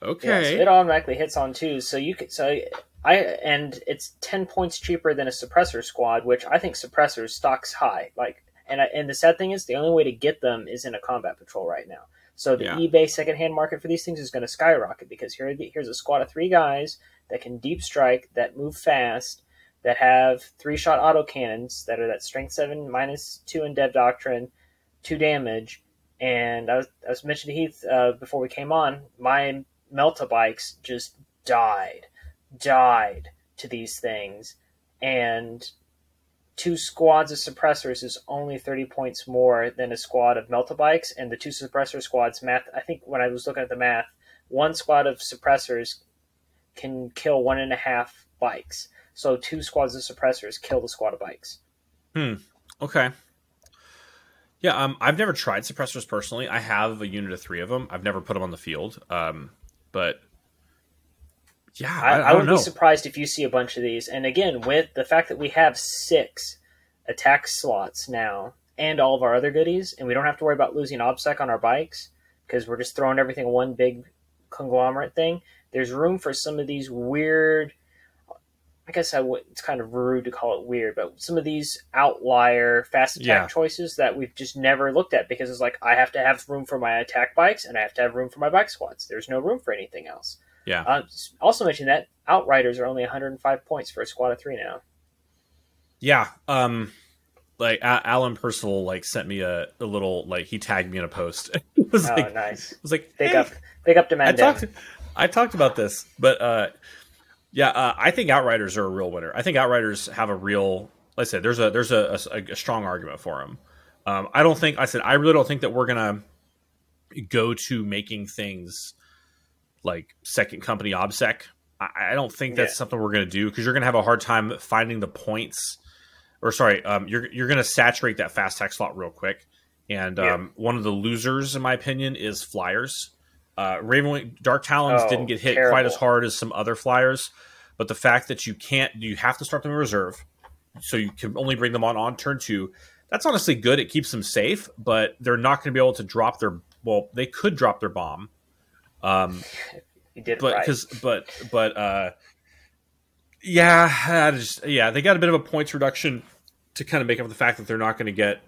Yeah, Okay. so it automatically hits on twos. So you could so I and it's ten points cheaper than a suppressor squad, which I think suppressors stocks high. Like and I, and the sad thing is the only way to get them is in a combat patrol right now. So the Yeah. eBay secondhand market for these things is going to skyrocket because here here's a squad of three guys that can deep strike, that move fast, that have three shot auto cannons that are that strength seven minus two in Dev Doctrine, two damage. And I was, I was mentioning to Heath uh, before we came on, my Melta bikes just died, died to these things, and two squads of suppressors is only 30 points more than a squad of meltabikes, and the two suppressor squads math. I think when I was looking at the math, one squad of suppressors can kill one and a half bikes. So two squads of suppressors kill the squad of bikes. Hmm. Okay. Yeah, um, I've never tried suppressors personally. I have a unit of three of them. I've never put them on the field. Um, but yeah, I, I, I, would know. be surprised if you see a bunch of these. And again, with the fact that we have six attack slots now and all of our other goodies, and we don't have to worry about losing OBSEC on our bikes because we're just throwing everything in one big conglomerate thing, there's room for some of these weird. I guess I would, it's kind of rude to call it weird, but some of these outlier fast attack Yeah. choices that we've just never looked at because it's like I have to have room for my attack bikes and I have to have room for my bike squads. There's no room for anything else. Yeah. Uh, also mention that Outriders are only 105 points for a squad of three now. Yeah. Um, like A- Alan Percival like sent me a, a little like he tagged me in a post. [LAUGHS] it was Oh, like nice. it was like Big hey, up, big up to I talked I talked about this, but uh, yeah, uh, I think Outriders are a real winner. I think Outriders have a real. Like I said, there's a there's a, a, a strong argument for them. Um, I don't think I said I really don't think that we're gonna go to making things like second company obsec. I, I don't think that's Yeah. something we're gonna do because you're gonna have a hard time finding the points. Or sorry, um, you're you're gonna saturate that fast tech slot real quick. And Yeah. um, one of the losers, in my opinion, is flyers. Uh, Ravenwing Dark Talons Oh, didn't get hit terrible. quite as hard as some other flyers, but the fact that you can't, you have to start them in reserve, so you can only bring them on on turn two. That's honestly good. It keeps them safe, but they're not going to be able to drop their. Well, they could drop their bomb, um, You did but right. because but but uh, yeah, I just yeah, they got a bit of a points reduction to kind of make up for the fact that they're not going to get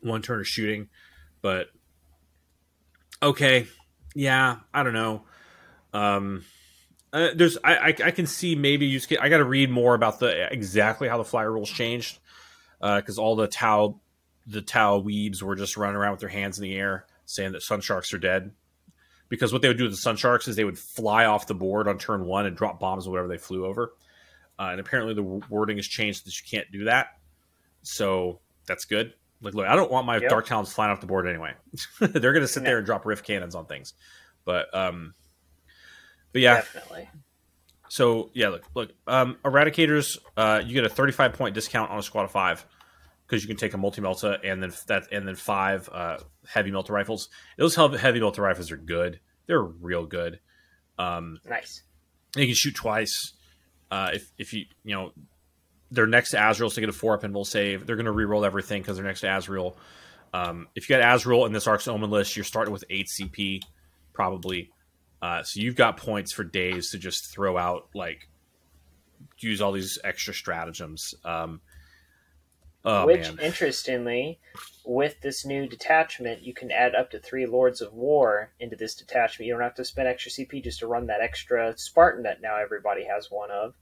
one turn of shooting, but okay, yeah, I don't know. Um, uh, there's I, I I can see maybe you just get, I got to read more about the exactly how the flyer rules changed because all the Tau the Tau weebs were just running around with their hands in the air saying that sun sharks are dead because what they would do with the sun sharks is they would fly off the board on turn one and drop bombs or whatever they flew over. Uh, and apparently the wording has changed that you can't do that. So that's good. Like look i don't want my Yep. dark talons flying off the board anyway. [LAUGHS] They're going to sit there and drop rift cannons on things. But um but yeah. Definitely. so yeah, look, look, um, eradicators, uh, you get a 35 point discount on a squad of five. Because you can take a multi melta and then that and then five uh, heavy melta rifles. Those heavy melta rifles are good. They're real good. Um, nice. They can shoot twice. Uh, if if you you know they're next to Azrael, so they get a four up and will save. They're going to re-roll everything because they're next to Azrael. Um, if you got Azrael in this Ark's Omen list, you're starting with eight CP, probably. Uh, so you've got points for days to just throw out, like, use all these extra stratagems. Um, oh, Which, man. interestingly, with this new detachment, you can add up to three Lords of War into this detachment. You don't have to spend extra CP just to run that extra Spartan that now everybody has one of.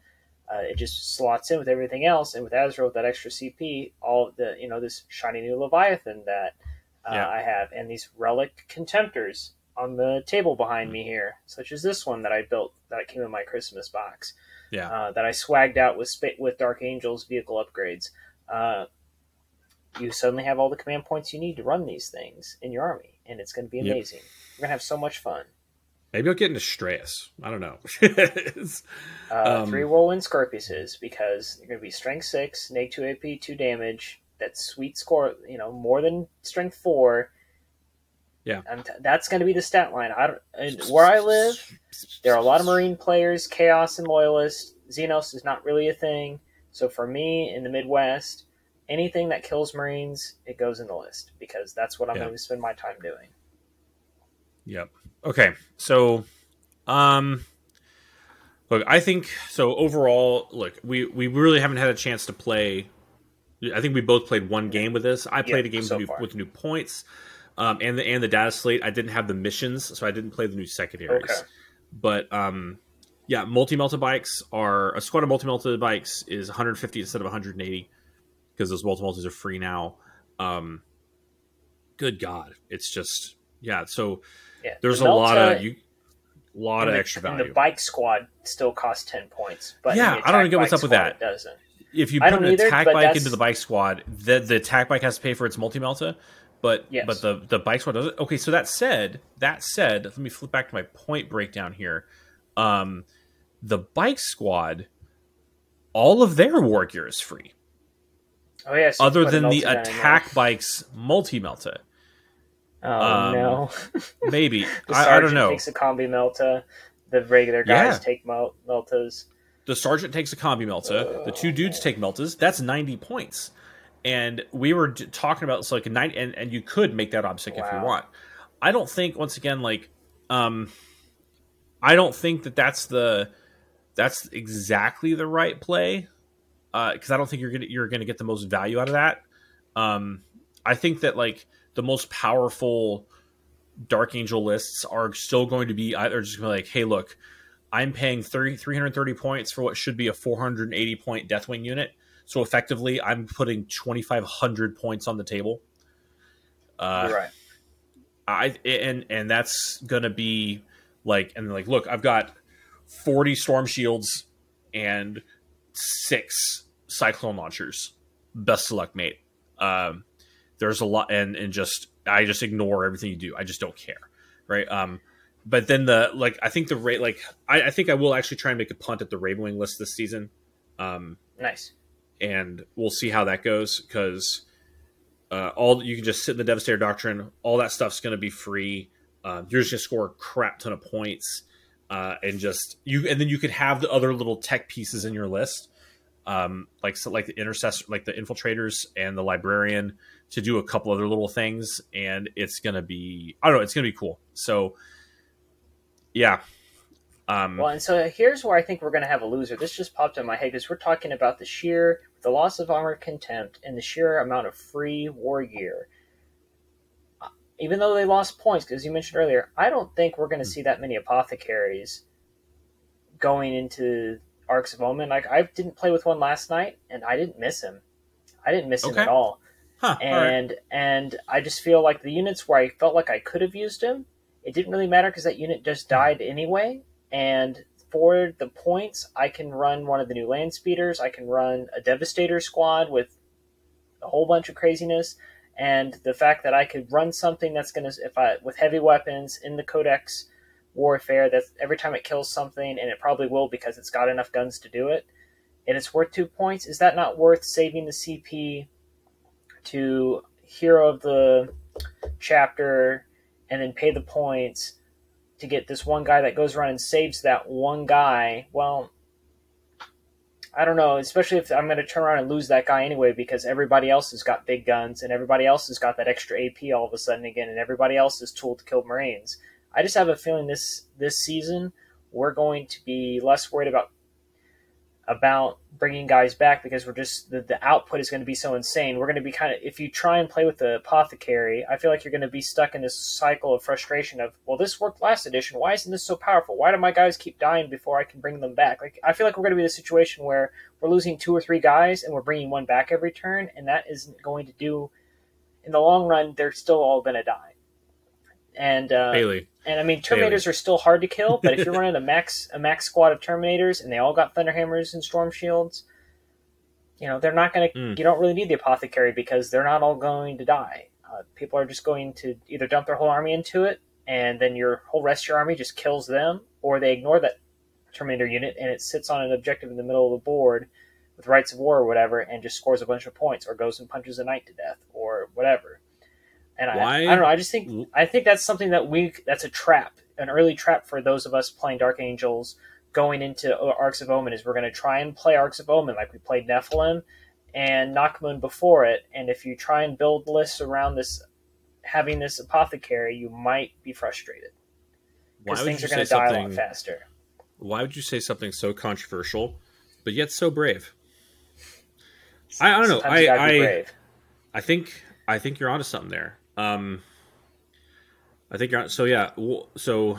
Uh, it just slots in with everything else, and with Azrael with that extra CP, all the you know this shiny new Leviathan that uh, yeah. I have, and these relic contemptors on the table behind me here, such as this one that I built that came in my Christmas box. Yeah, uh, that I swagged out with with Dark Angels vehicle upgrades. Uh, you suddenly have all the command points you need to run these things in your army, and it's going to be amazing. Yep. We're going to have so much fun. Maybe I'll get into Stress. I don't know. [LAUGHS] uh, um, three whirlwind Scorpiuses because they're going to be strength six, neg two AP, two damage. That sweet score, you know, more than strength four. Yeah, and that's going to be the stat line. I don't, where I live, there are a lot of Marine players, Chaos and Loyalist. Xenos is not really a thing. So for me in the Midwest, anything that kills Marines, it goes in the list because that's what I'm yeah. going to spend my time doing. Yep. Okay. So, um, look, I think so. Overall, look, we we really haven't had a chance to play. I think we both played one game with this. I played yep, a game so with, new, with, new, points, um, and the and the data slate. I didn't have the missions, so I didn't play the new secondaries. Okay. But um, yeah, multi melta bikes are a squad of multi melta bikes is 150 instead of 180 because those multi meltas are free now. Um, good God, it's just yeah. So yeah, there's the a lot of you, lot of the, extra value. the bike squad still costs ten points, but yeah, I don't get what's up with that. Doesn't. If you put an either, attack bike that's... into the bike squad, the the attack bike has to pay for its multi melta, but yes. but the the bike squad doesn't. Okay, so that said, that said, let me flip back to my point breakdown here. Um, the bike squad, all of their war gear is free. Oh yeah, so other than the attack bikes multi melta. Oh um, no. [LAUGHS] maybe I, I, don't know. Takes a combi melta. The regular guys yeah. take mel- meltas. The sergeant takes a combi melta. the two dudes take meltas. That's ninety points. And we were talking about so like a nine, and, and you could make that obstacle wow. if you want. I don't think once again like, um, I don't think that that's the that's exactly the right play because uh, I don't think you're gonna you're gonna get the most value out of that. Um, I think that like the most powerful Dark Angel lists are still going to be either just going to be like, hey, look, I'm paying 30, 330 points for what should be a 480 point Deathwing unit. So effectively, I'm putting 2,500 points on the table. Uh, right. I and and that's gonna be like and like look, I've got 40 storm shields and six cyclone launchers. Best of luck, mate. Um, there's a lot and and just I just ignore everything you do. I just don't care, right? Um, but then the like I think the rate like I, I think I will actually try and make a punt at the Ravenwing list this season. Um, nice, and we'll see how that goes because uh, all you can just sit in the Devastator Doctrine. All that stuff's going to be free. Uh, you're just to score a crap ton of points, uh, and just you and then you could have the other little tech pieces in your list, um, like so like the intercessor, like the infiltrators and the librarian to do a couple other little things, and it's gonna be I don't know, it's gonna be cool. So yeah. Um, well, and so here's where I think we're to have a loser. This just popped in my head because we're talking about the sheer, the loss of armor contempt, and the sheer amount of free war gear. Even though they lost points, because you mentioned earlier, I don't think we're going to hmm. see that many apothecaries going into Arks of Omen. Like I didn't play with one last night, and I didn't miss him. I didn't miss okay. him at all. Huh, and right. and I just feel like the units where I felt like I could have used him, it didn't really matter because that unit just died anyway. And for the points, I can run one of the new land speeders. I can run a devastator squad with a whole bunch of craziness. And the fact that I could run something that's gonna if I with heavy weapons in the codex warfare that every time it kills something, and it probably will because it's got enough guns to do it, and it's worth two points. Is that not worth saving the CP to hero of the chapter and then pay the points to get this one guy that goes around and saves that one guy, well, I don't know, especially if I'm going to turn around and lose that guy anyway because everybody else has got big guns and everybody else has got that extra AP all of a sudden again and everybody else is tooled to kill Marines. I just have a feeling this this season we're going to be less worried about about bringing guys back because we're just the, the output is going to be so insane. We're going to be kind of if you try and play with the apothecary, I feel like you're going to be stuck in this cycle of frustration of well, this worked last edition. Why isn't this so powerful? Why do my guys keep dying before I can bring them back? Like I feel like we're going to be in a situation where we're losing two or three guys and we're bringing one back every turn, and that isn't going to do. In the long run, they're still all going to die. And uh, Bailey. And I mean, Terminators are still hard to kill, but if you're [LAUGHS] running a max a max squad of Terminators and they all got Thunderhammers and Storm Shields, you know they're not going to. Mm. You don't really need the Apothecary because they're not all going to die. Uh, people are just going to either dump their whole army into it, and then your whole rest of your army just kills them, or they ignore that Terminator unit and it sits on an objective in the middle of the board with Rites of War or whatever, and just scores a bunch of points, or goes and punches a knight to death, or whatever. And I, I don't know. I just think I think that's something that we that's a trap, an early trap for those of us playing Dark Angels going into uh, Arks of Omen. Is we're going to try and play Arks of Omen like we played Nephilim and Nachmund before it. And if you try and build lists around this, having this apothecary, you might be frustrated because things are going to die a lot faster. Why would you say something so controversial, but yet so brave? I, I don't know. Sometimes I I. I think I think you're onto something there. Um, I think so. Yeah. So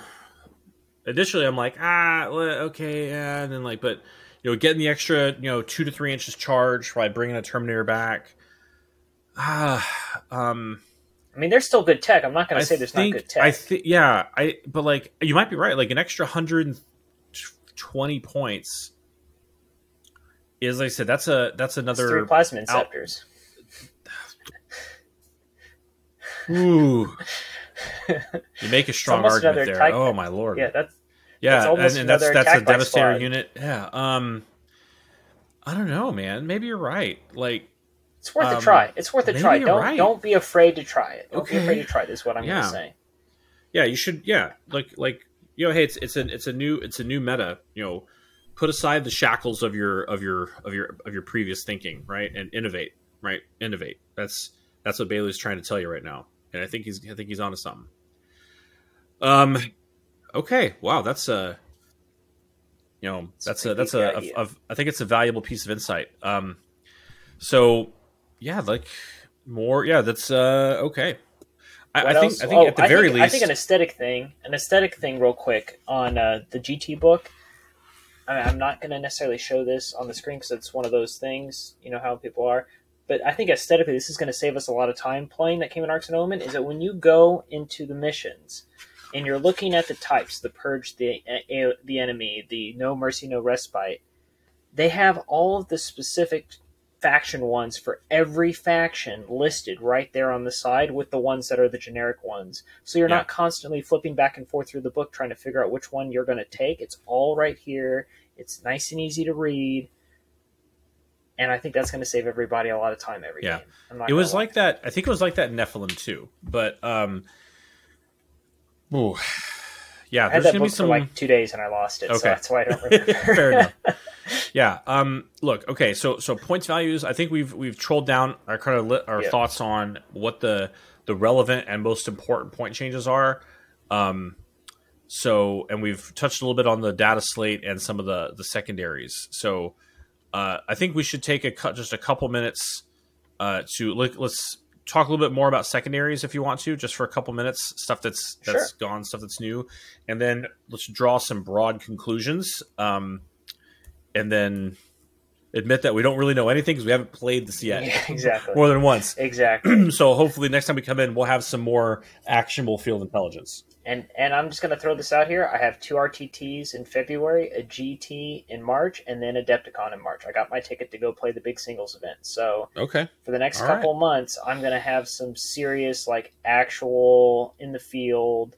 initially, I'm like, ah, okay, yeah, and then like, but you know, getting the extra, you know, two to three inches charge by bringing a Terminator back. Ah, um, I mean, there's still good tech. I'm not going to say there's think not good tech. I think yeah, I but like you might be right. Like an extra hundred and twenty points is, like I said, that's a that's It's another three plasma out- inceptors. Ooh. [LAUGHS] you make a strong argument there. type- Oh my lord. Yeah, that's yeah, it's and, and that's that's a devastator squad. unit. Yeah. Um I don't know, man. Maybe you're right. Like it's worth Um, a try. It's worth a try. Don't right. don't be afraid to try it. Don't Okay. be afraid to try it. Is what I'm Yeah. going to say. yeah, you should yeah, like like you know, hey, it's it's a it's a new it's a new meta, you know, put aside the shackles of your of your of your of your previous thinking, right? And innovate, right? Innovate. That's that's what Bailey's trying to tell you right now. And I think he's I think he's onto something. Um okay, wow, that's a you know, that's a that's a, a, a I think it's a valuable piece of insight. Um so yeah, like more yeah, that's uh okay. I, I think? I think Oh, at the very think, least I think an aesthetic thing, an aesthetic thing, real quick on uh, the GT book. I I'm not going to necessarily show this on the screen because it's one of those things. You know how people are. But I think aesthetically, this is going to save us a lot of time playing that came in Arks and Omen. Is that when you go into the missions and you're looking at the types, the purge, the uh, the enemy, the no mercy, no respite, they have all of the specific faction ones for every faction listed right there on the side with the ones that are the generic ones. So you're Yeah. not constantly flipping back and forth through the book trying to figure out which one you're going to take. It's all right here. It's nice and easy to read. And I think that's going to save everybody a lot of time every Yeah. game. It was lie. like that. I think it was like that in Nephilim too. But um, ooh, [SIGHS] yeah, I had there's that gonna book be some. for like two days and I lost it, so Okay. that's why I don't [LAUGHS] remember. Fair enough. [LAUGHS] yeah. Um. Look. Okay. So so points values. I think we've we've trolled down our kind of li- our Yeah. thoughts on what the the relevant and most important point changes are. Um. So and we've touched a little bit on the data slate and some of the the secondaries. So uh, I think we should take a cut just a couple minutes uh, to let, let's talk a little bit more about secondaries if you want to, just for a couple minutes. Stuff that's that's gone, stuff that's new, and then let's draw some broad conclusions. Um, and then admit that we don't really know anything because we haven't played this yet yeah, [LAUGHS] exactly. more than once. exactly. [CLEARS THROAT] so hopefully next time we come in, we'll have some more actionable field intelligence. And and I'm just going to throw this out here. I have two RTTs in February, a GT in March, and then Adepticon in March. I got my ticket to go play the big singles event. So Okay. for the next All couple months, I'm going to have some serious, like actual in the field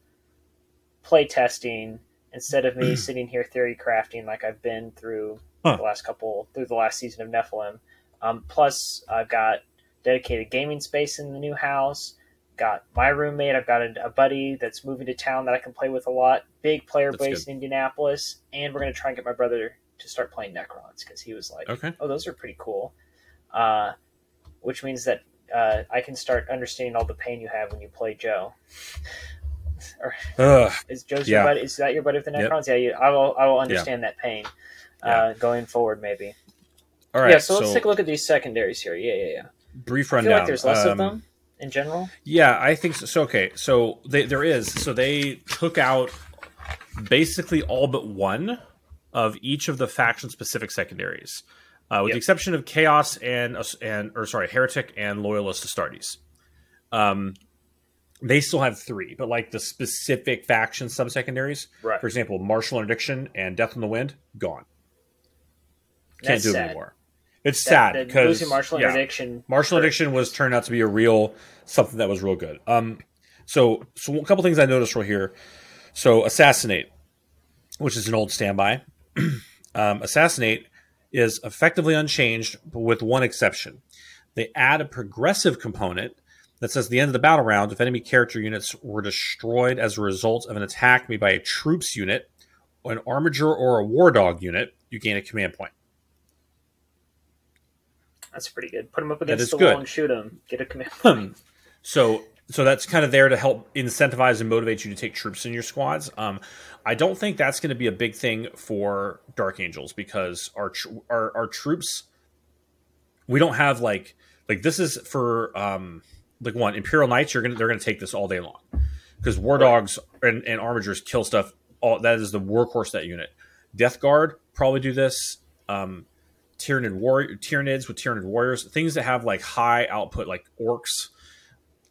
play testing instead of me [CLEARS THROAT] sitting here theory crafting like I've been through Huh. the last couple through the last season of Nephilim. Um, plus, I've got dedicated gaming space in the new house. Got my roommate. I've got a, a buddy that's moving to town that I can play with a lot. Big player That's base good. in Indianapolis, and we're gonna try and get my brother to start playing Necrons because he was like, Okay. "Oh, those are pretty cool," uh, which means that uh, I can start understanding all the pain you have when you play Joe. [LAUGHS] or Ugh. is Joe's Yeah. your buddy? Is that your buddy with the Yep. Necrons? Yeah, you, I will. I will understand that pain uh, going forward, maybe. All right. yeah. So, let's take a look at these secondaries here. Yeah, yeah, yeah. Brief I rundown. feel like there's less of Um, them in general. Yeah, I think so. so okay, so they, there is. So they took out basically all but one of each of the faction specific secondaries, uh, with Yep. the exception of Chaos and and or sorry, Heretic and Loyalist Astartes. Um, they still have three, but like the specific faction subsecondaries, Right. for example, Martial Interdiction and Death in the Wind, gone. Can't That's do it sad. anymore. It's That- sad because martial yeah. interdiction. Martial hurt. addiction was turned out to be a real something that was real good. Um, so so a couple things I noticed right here. So assassinate, which is an old standby. [CLEARS THROAT] um, assassinate is effectively unchanged, but with one exception. They add a progressive component that says at the end of the battle round, if enemy character units were destroyed as a result of an attack made by a troops unit, an armiger, or a war dog unit, you gain a command point. That's pretty good. Put them up against the good. wall and shoot them. Get a command. [LAUGHS] So so that's kind of there to help incentivize and motivate you to take troops in your squads. Um, I don't think that's going to be a big thing for Dark Angels because our tr- our, our troops we don't have like like this is for um like one Imperial Knights you're gonna they're gonna take this all day long because War Dogs and, and Armigers kill stuff all that is the workhorse that unit. Death Guard probably do this. Um, Tyranid war Tyranids with Tyranid warriors things that have like high output like orks.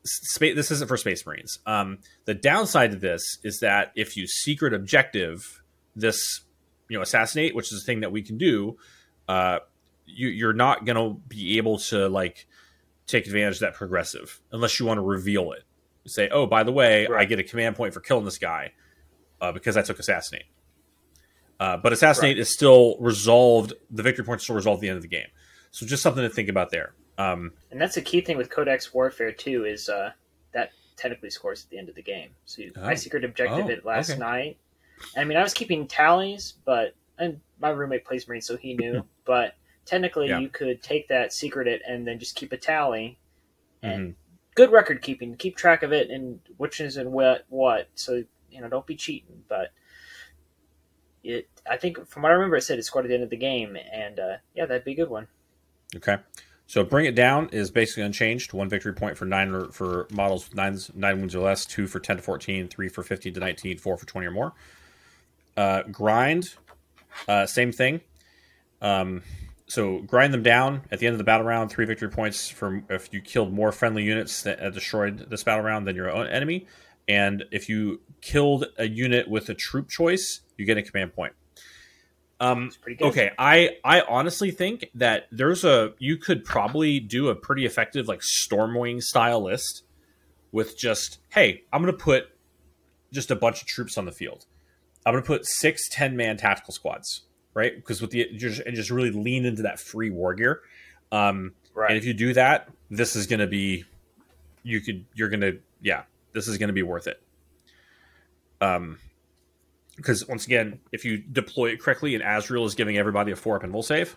Space this isn't for space marines. Um the downside to this is that if you secret objective this you know assassinate which is a thing that we can do uh you you're not gonna be able to like take advantage of that progressive unless you want to reveal it. Say oh by the way i get a command point for killing this guy uh, because i took assassinate uh, but assassinate Right. is still resolved the victory points still resolved at the end of the game so just something to think about there um and that's a key thing with Codex Warfare too. Is uh, that technically scores at the end of the game. So you, I Oh. secret objective Oh, it last okay. night. I mean, I was keeping tallies, but and my roommate plays Marine, so he knew. [LAUGHS] but technically, Yeah. you could take that secret it and then just keep a tally. And mhm. good record keeping, keep track of it and which is in what what. So you know, don't be cheating. But it, I think from what I remember, it said it scored at the end of the game, and uh, yeah, that'd be a good one. Okay. So bring it down is basically unchanged. One victory point for nine or- for models with nine nine wounds or less. Two for ten to fourteen. Three for fifteen to nineteen. Four for twenty or more. Uh, grind, uh, same thing. Um, so grind them down at the end of the battle round. Three victory points for if you killed more friendly units that uh, destroyed this battle round than your own enemy. And if you killed a unit with a troop choice, you get a command point. Um, pretty good. Okay, I I honestly think that there's a you could probably do a pretty effective like Stormwing style list with just hey, I'm gonna put just a bunch of troops on the field. I'm gonna put six 10 man tactical squads, right? Because with the just and just really lean into that free war gear. Um, right. and if you do that, this is gonna be you could you're gonna yeah, this is gonna be worth it. Um, because once again, if you deploy it correctly, and Azrael is giving everybody a four up and will save,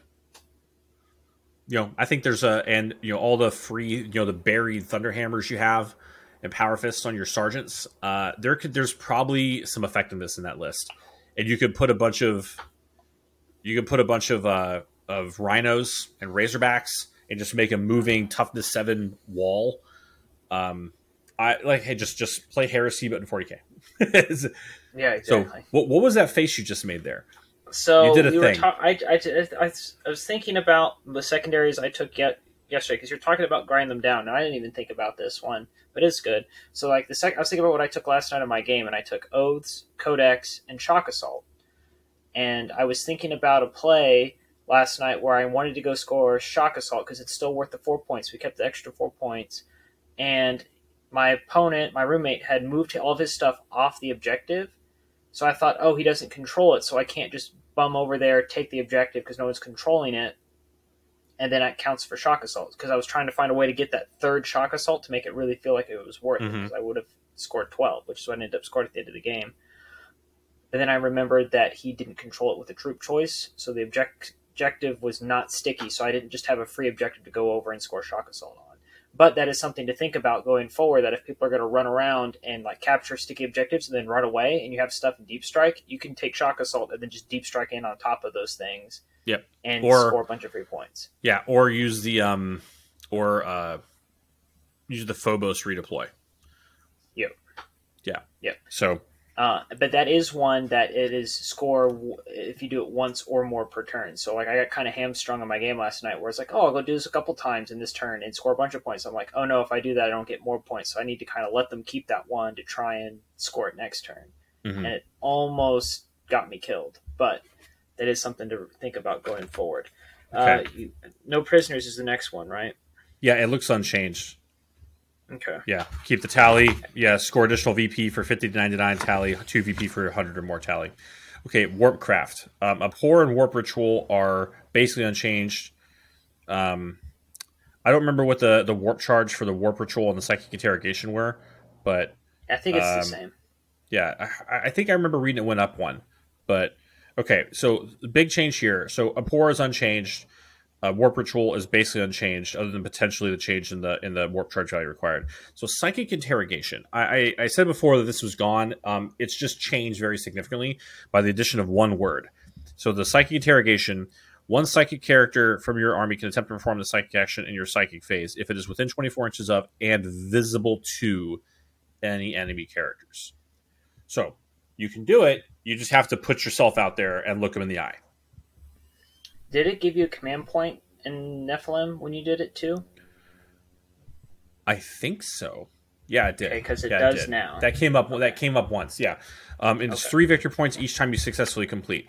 you know, I think there's a and you know all the free, you know, the buried thunderhammers you have and power fists on your sergeants. Uh, there could there's probably some effectiveness in that list, and you could put a bunch of you could put a bunch of uh, of rhinos and razorbacks and just make a moving toughness seven wall. Um, I like hey, just just play heresy, but in 40k. [LAUGHS] yeah, exactly. So, what, what was that face you just made there? So You did a we thing. ta- I, I, I, I was thinking about the secondaries I took yet yesterday because you're talking about grind them down. Now I didn't even think about this one, but it's good. So like the sec- I was thinking about what I took last night in my game, and I took oaths, codex, and shock assault. And I was thinking about a play last night where I wanted to go score shock assault because it's still worth the four points. We kept the extra four points, and my opponent, my roommate, had moved all of his stuff off the objective. So I thought, oh, he doesn't control it, so I can't just bum over there, take the objective because no one's controlling it, and then that counts for shock assault because I was trying to find a way to get that third shock assault to make it really feel like it was worth it Mhm. because I would have scored 12, which is what I ended up scoring at the end of the game. But then I remembered that he didn't control it with a troop choice, so the object- objective was not sticky, so I didn't just have a free objective to go over and score shock assault on. But that is something to think about going forward. That if people are going to run around and like capture sticky objectives and then run away, and you have stuff in deep strike, you can take shock assault and then just deep strike in on top of those things. Yep. and Or- score a bunch of free points. Yeah, or use the um, or uh, use the Phobos redeploy. Yep. Yeah. Yep. So Uh, but that is one that it is score if you do it once or more per turn. So like I got kind of hamstrung in my game last night where it's like, oh, I'll go do this a couple times in this turn and score a bunch of points. I'm like, oh no, if I do that, I don't get more points. So I need to kind of let them keep that one to try and score it next turn. mhm. And it almost got me killed, but that is something to think about going forward. Uh, you, no prisoners is the next one, right? yeah, it looks unchanged. Okay. Yeah, keep the tally. Yeah, score additional VP for 50 to 99 tally, 2 VP for 100 or more tally. Okay, Warpcraft. Um, Abhor and Warp Ritual are basically unchanged. Um, I don't remember what the, the warp charge for the Warp Ritual and the Psychic Interrogation were, but I think it's Um, the same. yeah, I, I think I remember reading it went up one. But okay, so the big change here. So Abhor is unchanged. Uh, warp ritual is basically unchanged, other than potentially the change in the in the warp charge value required. So psychic interrogation. I, I, I said before that this was gone. Um, it's just changed very significantly by the addition of one word. So the psychic interrogation. One psychic character from your army can attempt to perform the psychic action in your psychic phase if it is within 24 inches of and visible to any enemy characters. So you can do it. You just have to put yourself out there and look them in the eye. Did it give you a command point in Nephilim when you did it too? I think so. Yeah, it did. Okay, 'cause it Yeah, does did. now. That came up. That came up once. Yeah, um, and it's Okay. three victory points each time you successfully complete.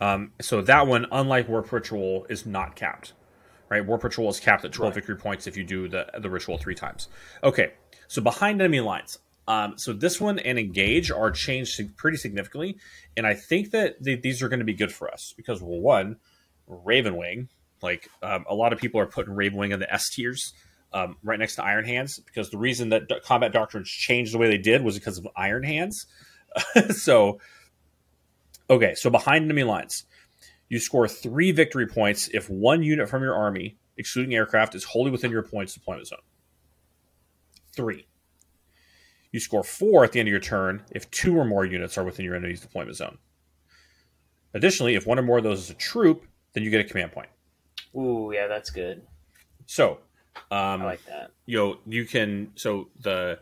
Um, so that one, unlike Warp Ritual, is not capped. Right, Warp Ritual is capped at twelve Right. victory points if you do the the ritual three times. Okay, so behind enemy lines. Um, so this one and engage are changed pretty significantly, and I think that th- these are going to be good for us because well, one, Ravenwing, like um, a lot of people are putting Ravenwing in the S tiers, um, right next to Iron Hands, because the reason that do- combat doctrines changed the way they did was because of Iron Hands. [LAUGHS] so, okay, so behind enemy lines, you score three victory points if one unit from your army, excluding aircraft, is wholly within your points deployment zone. Three. You score four at the end of your turn if two or more units are within your enemy's deployment zone. Additionally, if one or more of those is a troop, then you get a command point. Ooh, yeah, that's good. So, um, I like that. you know, you can so the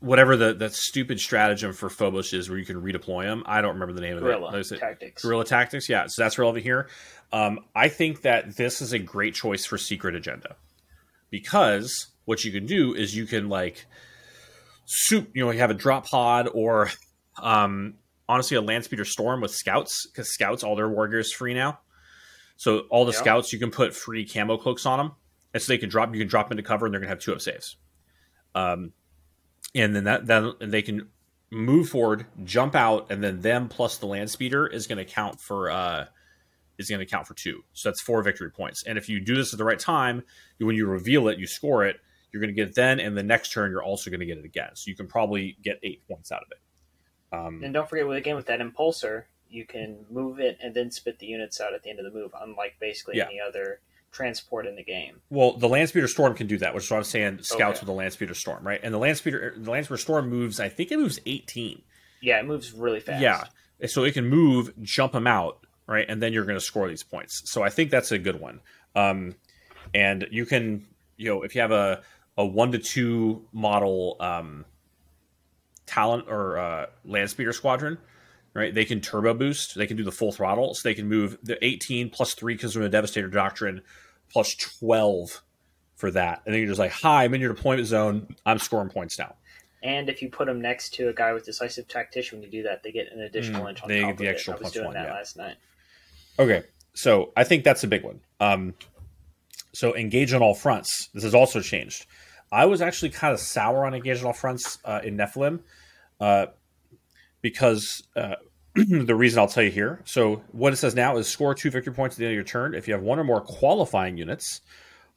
whatever the that stupid stratagem for Phobos is, where you can redeploy them. I don't remember the name of Guerrilla it. It tactics. Guerrilla tactics, yeah. So that's relevant here. Um, I think that this is a great choice for secret agenda because what you can do is you can like soup. You know, you have a drop pod or um, honestly a land speeder storm with scouts because scouts all their war gear is free now. So all the Yeah. scouts you can put free camo cloaks on them, and so they can drop. You can drop into cover, and they're gonna have two up saves. Um, and then that then they can move forward, jump out, and then them plus the land speeder is going to count for uh, is going to count for two. So that's four victory points. And if you do this at the right time, when you reveal it, you score it. You're going to get it then, and the next turn you're also going to get it again. So you can probably get eight points out of it. Um, And don't forget, with again with that impulsor, you can move it and then spit the units out at the end of the move, unlike basically Yeah. any other transport in the game. Well, the Landspeeder storm can do that, which is what I'm saying. Scouts Okay. with the Landspeeder storm, right? And the Landspeeder the land speeder storm moves. I think it moves 18. Yeah, it moves really fast. Yeah, so it can move, jump them out, right, and then you're going to score these points. So I think that's a good one. Um, and you can, you know, if you have a a one to two model um, talent or uh, land speeder squadron, right? They can turbo boost. They can do the full throttle, so they can move the 18 plus three because they're in a devastator doctrine, plus 12 for that. And then you're just like, "Hi, I'm in your deployment zone. I'm scoring points now." And if you put them next to a guy with decisive tactician, when you do that, they get an additional Mm, inch on they top get the of extra it. I was doing one, that yeah. last night. Okay, so I think that's a big one. Um, so engage on all fronts. This has also changed. I was actually kind of sour on engage on all fronts uh, in Nephilim uh, because uh, [CLEARS THROAT] the reason I'll tell you here. So what it says now is score two victory points at the end of your turn if you have one or more qualifying units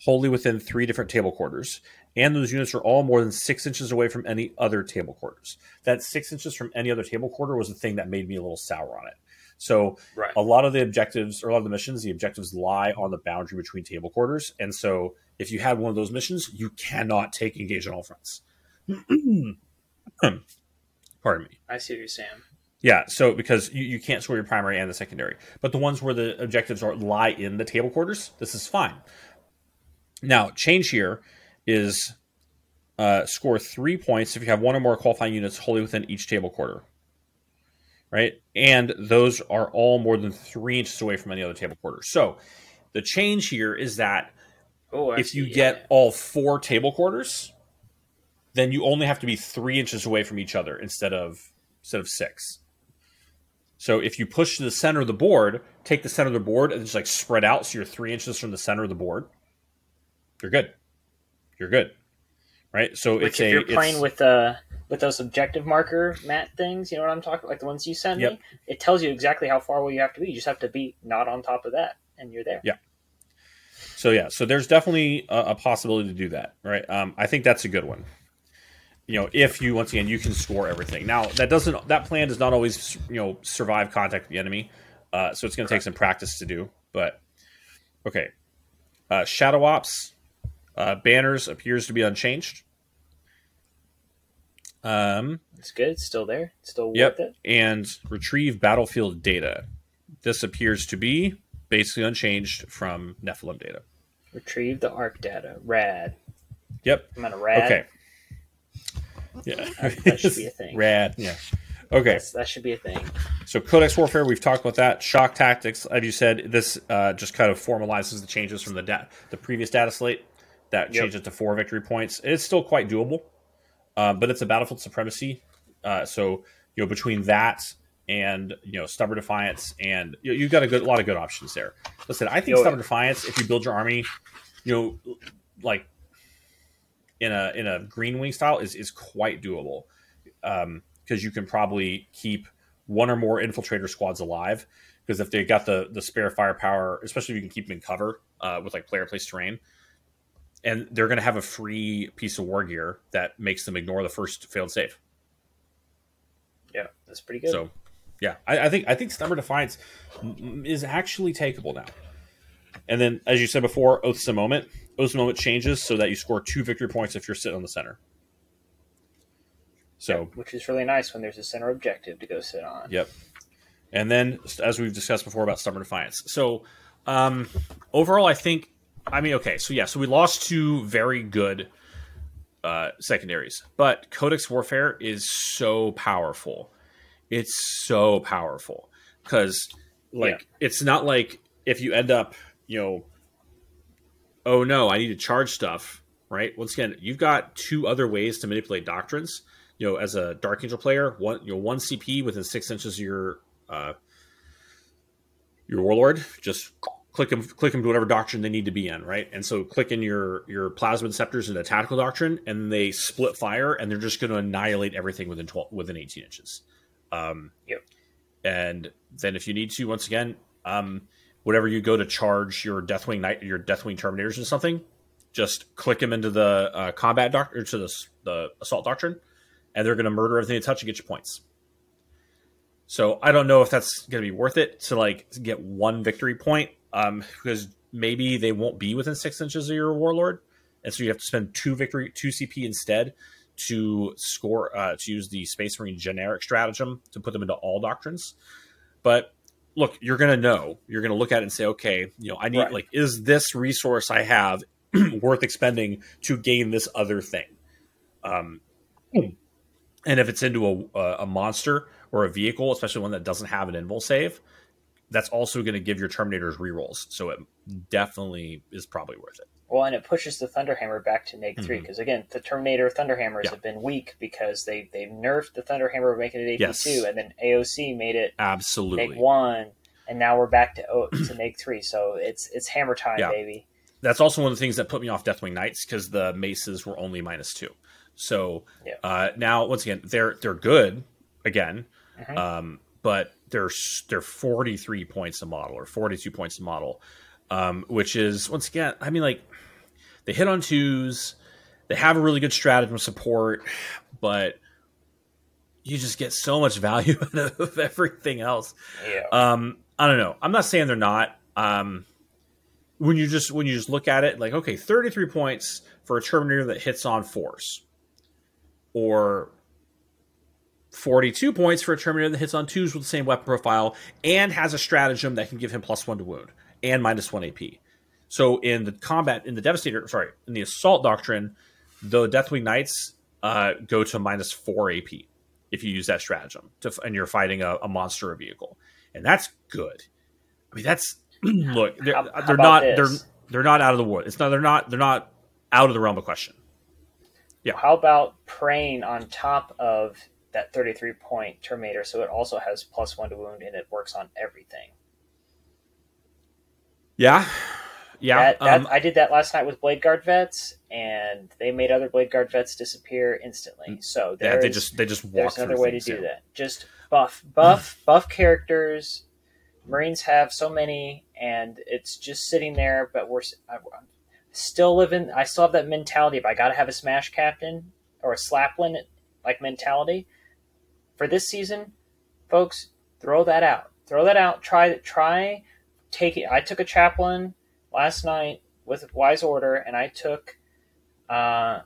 wholly within three different table quarters, and those units are all more than six inches away from any other table quarters. That six inches from any other table quarter was the thing that made me a little sour on it. So Right. a lot of the objectives or a lot of the missions, the objectives lie on the boundary between table quarters, and so if you had one of those missions, you cannot take engage on all fronts. [CLEARS THROAT] [CLEARS THROAT] Pardon me. I see what you're saying. Yeah, so because you, you can't score your primary and the secondary, but the ones where the objectives are lie in the table quarters, this is fine. Now, change here is uh, score three points if you have one or more qualifying units wholly within each table quarter, right? And those are all more than three inches away from any other table quarter. So the change here is that Oh, if you get all four table quarters, then you only have to be three inches away from each other instead of instead of six. So if you push to the center of the board, take the center of the board and just like spread out so you're three inches from the center of the board, you're good. You're good. Right? So Which it's if a you're playing with uh with those objective marker mat things, you know what I'm talking like the ones you send Yep. me, it tells you exactly how far away you have to be. You just have to be not on top of that and you're there. Yeah. So yeah, so there's definitely a, a possibility to do that, right? Um, I think that's a good one. You know, if you once again you can score everything. Now that doesn't that plan does not always you know survive contact with the enemy, uh, so it's going to take some practice to do. But okay, uh, shadow ops uh, banners appears to be unchanged. Um, It's good, it's still there, it's still Yep. worth it. and retrieve battlefield data. This appears to be basically unchanged from Nephilim data. Retrieve the arc data. Rad. Yep. I'm gonna rad. Okay. Yeah, that [LAUGHS] should be a thing. Rad. Yeah. Okay. That's, that should be a thing. So Codex Warfare, we've talked about that. Shock Tactics, as you said, this uh, just kind of formalizes the changes from the da- the previous data slate that Yep. changed it to four victory points. It's still quite doable, uh, but it's a battlefield supremacy. Uh, so you know between that and you know stubborn defiance and you you've got a good a lot of good options there. Listen, I think Yo- stubborn defiance, if you build your army, you know, like in a in a green wing style, is is quite doable because you can probably keep one or more infiltrator squads alive. Because if they got the the spare firepower, especially if you can keep them in cover uh, with like player place terrain, and they're going to have a free piece of war gear that makes them ignore the first failed save. Yeah, that's pretty good. So, yeah, I, I think I think Stubborn Defiance is actually takeable now. And then, as you said before, Oaths a Moment. A Moment changes so that you score two victory points if you're sitting on the center. So, which is really nice when there's a center objective to go sit on. Yep. And then, as we've discussed before about Stubborn Defiance. So, um, overall, I think, I mean, okay, so yeah, so we lost two very good uh, secondaries, but Codex Warfare is so powerful. It's so powerful because, like, it's not like if you end up, you know, oh no, I need to charge stuff, right? Once again, you've got two other ways to manipulate doctrines. You know, as a Dark Angel player, one you know one CP within six inches of your uh, your warlord, just click them, click them to whatever doctrine they need to be in, right? And so click in your your plasma inceptors into tactical doctrine, and they split fire, and they're just going to annihilate everything within twelve within eighteen inches. Um, Yep. And then if you need to, once again, um, whatever you go to charge your Deathwing Knight, your Deathwing Terminators or something, just click them into the uh, combat doctor to the the assault doctrine, and they're going to murder everything they touch and get you points. So I don't know if that's going to be worth it to like get one victory point, um, because maybe they won't be within six inches of your warlord, and so you have to spend two victory, two CP instead to score uh, to use the Space Marine generic stratagem to put them into all doctrines. But look, you're going to know, you're going to look at it and say, okay, you know, I need Right. like, is this resource I have [CLEARS THROAT] worth expending to gain this other thing? Um, and if it's into a, a, a monster or a vehicle, especially one that doesn't have an invul save, that's also going to give your Terminators rerolls. So it definitely is probably worth it. Well, and it pushes the Thunderhammer back to Neg 3 Mhm. because again, the Terminator Thunderhammers Yeah. have been weak because they they nerfed the Thunderhammer making it AP Yes. two, and then AOC made it Absolutely. Neg one, and now we're back to o- to Neg three. So it's it's hammer time, Yeah. baby. that's also one of the things that put me off Deathwing Knights because the maces were only minus two. So Yeah. uh, now, once again, they're they're good again, Mhm. um, but they're they're 43 points a model or 42 points a model, um, which is once again, I mean, like they hit on twos, they have a really good stratagem support, but you just get so much [LAUGHS] value out of everything else. Yeah. Um, I don't know. I'm not saying they're not. Um, when you just when you just look at it, like okay, 33 points for a Terminator that hits on force, or 42 points for a Terminator that hits on twos with the same weapon profile and has a stratagem that can give him plus one to wound and minus one AP. So in the combat, in the Devastator, sorry, in the Assault Doctrine, the Deathwing Knights uh, go to minus four AP if you use that stratagem to, and you're fighting a, a monster or vehicle, and that's good. I mean, that's [CLEARS THROAT] look, they're, How- they're not this? they're they're not out of the wood. It's not they're not they're not out of the realm of question. Yeah. How about praying on top of that 33 point Terminator so it also has plus one to wound and it works on everything? Yeah, yeah. that, that, um, I did that last night with Blade Guard vets, and they made other Blade Guard vets disappear instantly. So yeah, they just they just walk there's another way to do yeah. that. Just buff, buff, buff characters. Marines have so many, and it's just sitting there. But we're I'm still living. I still have that mentality. But I got to have a smash captain or a slaplin like mentality for this season, folks. Throw that out. Throw that out. Try try take it. I took a chaplain last night with Wise Order, and I took uh,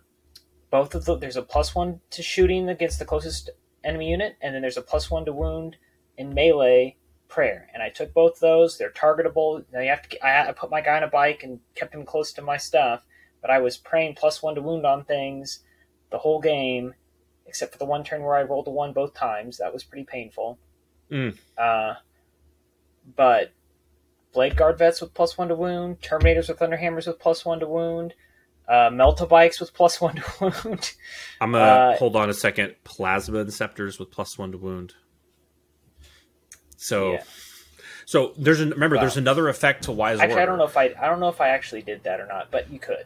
both of the. There's a plus one to shooting against the closest enemy unit, and then there's a plus one to wound in melee prayer. And I took both those. They're targetable. Now you have to. I, I put my guy on a bike and kept him close to my stuff, but I was praying plus one to wound on things the whole game, except for the one turn where I rolled a one both times. That was pretty painful. Mm. Uh, but Blade Guard vets with plus one to wound, Terminators with Thunderhammers with plus one to wound, uh, Meltabikes with plus one to wound. [LAUGHS] I'm gonna Uh, hold on a second. Plasma Inceptors with plus one to wound. So, Yeah. so there's an remember Wow. there's another effect to Wise Actually, Order. I don't know if I I don't know if I actually did that or not, but you could.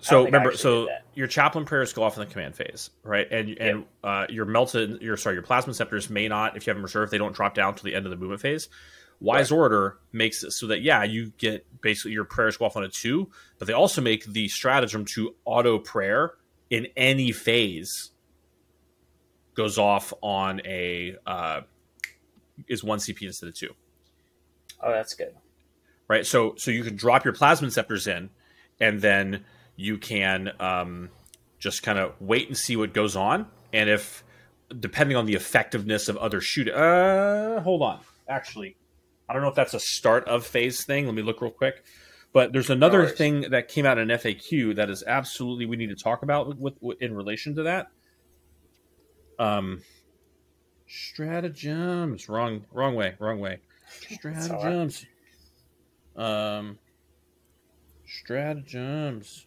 So remember, so your chaplain prayers go off in the command phase, right? And and uh, your melted, your sorry, your plasma inceptors may not, if you have them reserved, they don't drop down to the end of the movement phase. Wise Order makes it so that yeah, you get basically your prayers go off on a two, but they also make the stratagem to auto prayer in any phase goes off on a uh, is one CP instead of two Oh, that's good. right? So so you can drop your plasma inceptors in, and then you can um, just kind of wait and see what goes on, and if depending on the effectiveness of other shoot, uh, hold on, actually, I don't know if that's a start of phase thing. Let me look real quick. But there's another worries. thing that came out in FAQ that is absolutely we need to talk about with, with, in relation to that. Um, stratagems. Wrong, wrong way, wrong way. right. Stratagems. Um, stratagems.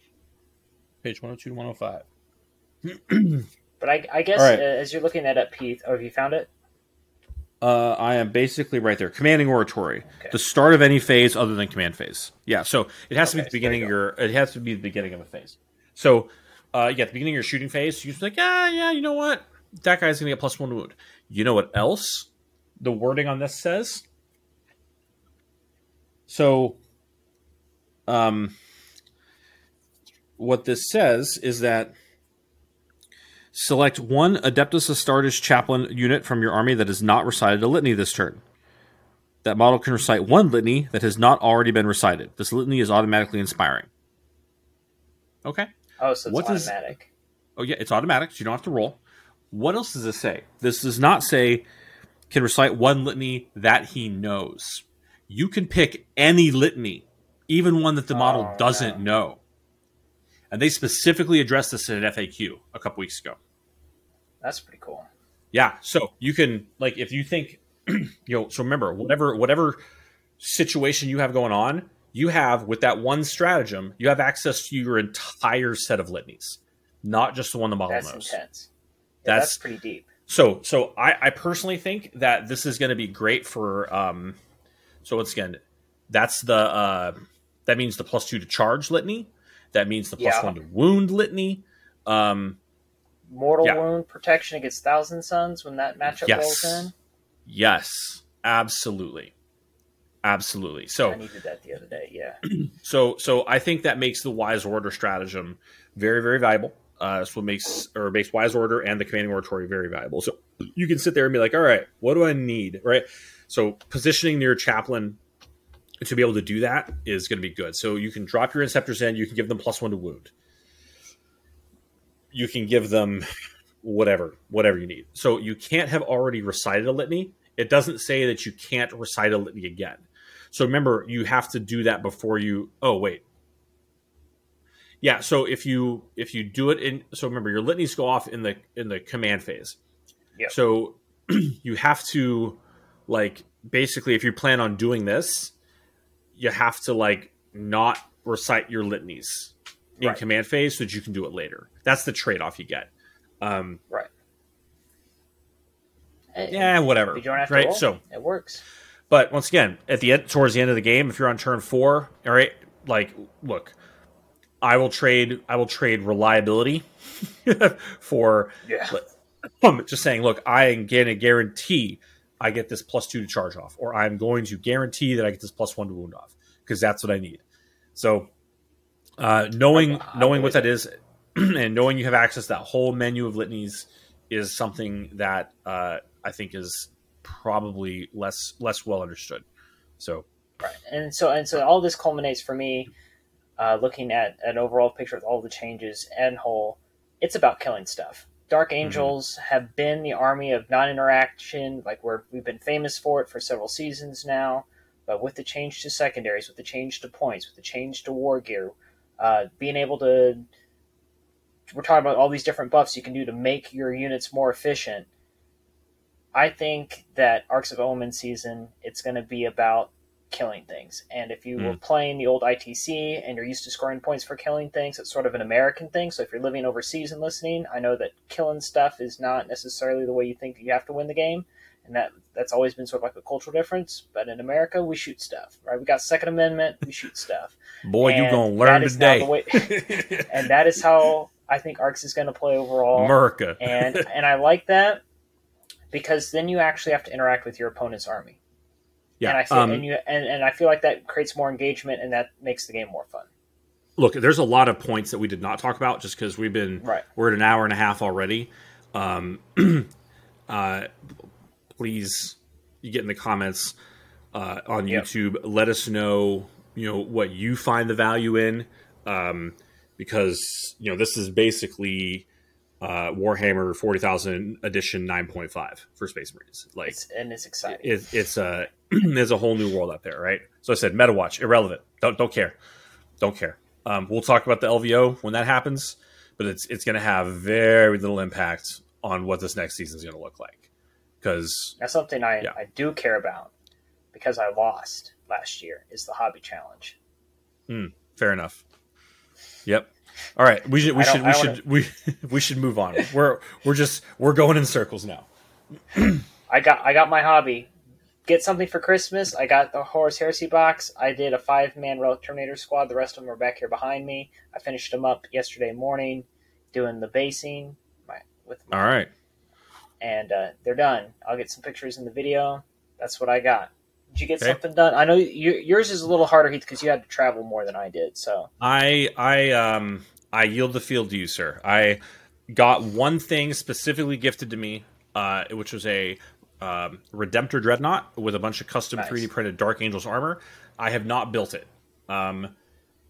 Page 102 to 105. But I, I guess right. uh, as you're looking that up, Pete, oh, have you found it? Uh, I am basically right there. Commanding oratory. Okay. The start of any phase other than command phase. Yeah, so it has to be the beginning of your. It has to be the beginning of a phase. So, uh, yeah, the beginning of your shooting phase, you're just like, yeah, yeah, you know what? That guy's gonna get plus one wound. You know what else? The wording on this says. So, um, what this says is that select one Adeptus Astartes chaplain unit from your army that has not recited a litany this turn. That model can recite one litany that has not already been recited. This litany is automatically inspiring. Okay. Oh, so it's What does- automatic. Oh yeah, it's automatic, so you don't have to roll. What else does this say? This does not say can recite one litany that he knows. You can pick any litany, even one that the model Oh, doesn't know. And they specifically addressed this in an FAQ a couple weeks ago. That's pretty cool. Yeah, so you can like if you think [CLEARS THROAT] you know, so remember whatever whatever situation you have going on, you have with that one stratagem, you have access to your entire set of litanies, not just the one the model That's knows. intense. Yeah, That's- that's pretty deep. So, so I, I personally think that this is going to be great for. Um, so once again, that's the uh, that means the plus two to charge litany. That means the plus Yeah. one to wound litany. Um, Mortal Yeah. wound protection against Thousand Sons when that matchup Yes. rolls in. Yes, absolutely, absolutely. So I needed that the other day. Yeah. [CLEARS THROAT] so so I think that makes the wise order stratagem very very valuable. Uh, that's what makes or makes wise order and the commanding oratory very valuable. So you can sit there and be like, all right, what do I need? Right. So positioning near chaplain to be able to do that is going to be good. So you can drop your inceptors in. You can give them plus one to wound. You can give them whatever whatever you need. So you can't have already recited a litany. It doesn't say that you can't recite a litany again. So remember, you have to do that before you. Oh wait, yeah. So if you if you do it in, so remember your litanies go off in the in the command phase. Yeah. So [CLEARS THROAT] you have to like basically if you plan on doing this, you have to like not recite your litanies in Right. command phase so that you can do it later. That's the trade off you get. Um, Right. Eh, yeah, whatever. You don't have to right. roll. So it works. But once again, at the end, towards the end of the game, if you're on turn four, all right, like, look, I will trade, I will trade reliability [LAUGHS] for Yeah. I'm [CLEARS THROAT] just saying, look, I am going to guarantee I get this plus two to charge off, or I'm going to guarantee that I get this plus one to wound off because that's what I need. So, uh, knowing I- I knowing what that is, [CLEARS THROAT] and knowing you have access to that whole menu of litanies is something that uh, I think is probably less less well understood. So, Right. And so and so all this culminates for me uh, looking at an overall picture with all the changes and whole. It's about killing stuff. Dark Angels have been the army of non-interaction, like we're, we've been famous for it for several seasons now. But with the change to secondaries, with the change to points, with the change to war gear, uh, being able to, we're talking about all these different buffs you can do to make your units more efficient. I think that Arks of Omen season, it's going to be about killing things. And if you were hmm. playing the old ITC and you're used to scoring points for killing things, it's sort of an American thing. So if you're living overseas and listening, I know that killing stuff is not necessarily the way you think you have to win the game. And that that's always been sort of like a cultural difference. But in America, we shoot stuff, right? We got Second Amendment, we shoot stuff. boy, you And gonna learn that is now today, way- [LAUGHS] and that is how I think Arks is going to play overall America. and and I like that because then you actually have to interact with your opponent's army. Yeah, and I feel um, and you and, and I feel like that creates more engagement and that makes the game more fun. look, there's a lot of points that we did not talk about just because we've been Right. we're at an hour and a half already. Um, [CLEARS THROAT] uh, please, you get in the comments uh, on Yep. YouTube. Let us know, you know, what you find the value in, um, because you know this is basically uh, Warhammer Forty Thousand Edition nine point five for Space Marines. Like It's and it's exciting. it, it's a [CLEARS THROAT] there's a whole new world out there, right? So I said meta watch irrelevant. Don't don't care, don't care. Um, we'll talk about the LVO when that happens, but it's it's going to have very little impact on what this next season is going to look like because That's something I, Yeah. I do care about because I lost last year is the hobby challenge. fair enough. Yep. All right, we should we should we should [LAUGHS] we we should move on. We're we're just we're going in circles now. [CLEARS THROAT] I got I got my hobby. Get something for Christmas. I got the Horus Heresy box. I did a five man Relic Terminator squad. The rest of them are back here behind me. I finished them up yesterday morning, doing the basing my, with my All right. and uh, they're done. I'll get some pictures in the video. That's what I got. Did you get Okay. something done? I know you, yours is a little harder Heath, because you had to travel more than I did. So I I um I yield the field to you, sir. I got one thing specifically gifted to me, uh, which was a um, Redemptor Dreadnought with a bunch of custom Nice. 3D printed Dark Angels armor. I have not built it. Um,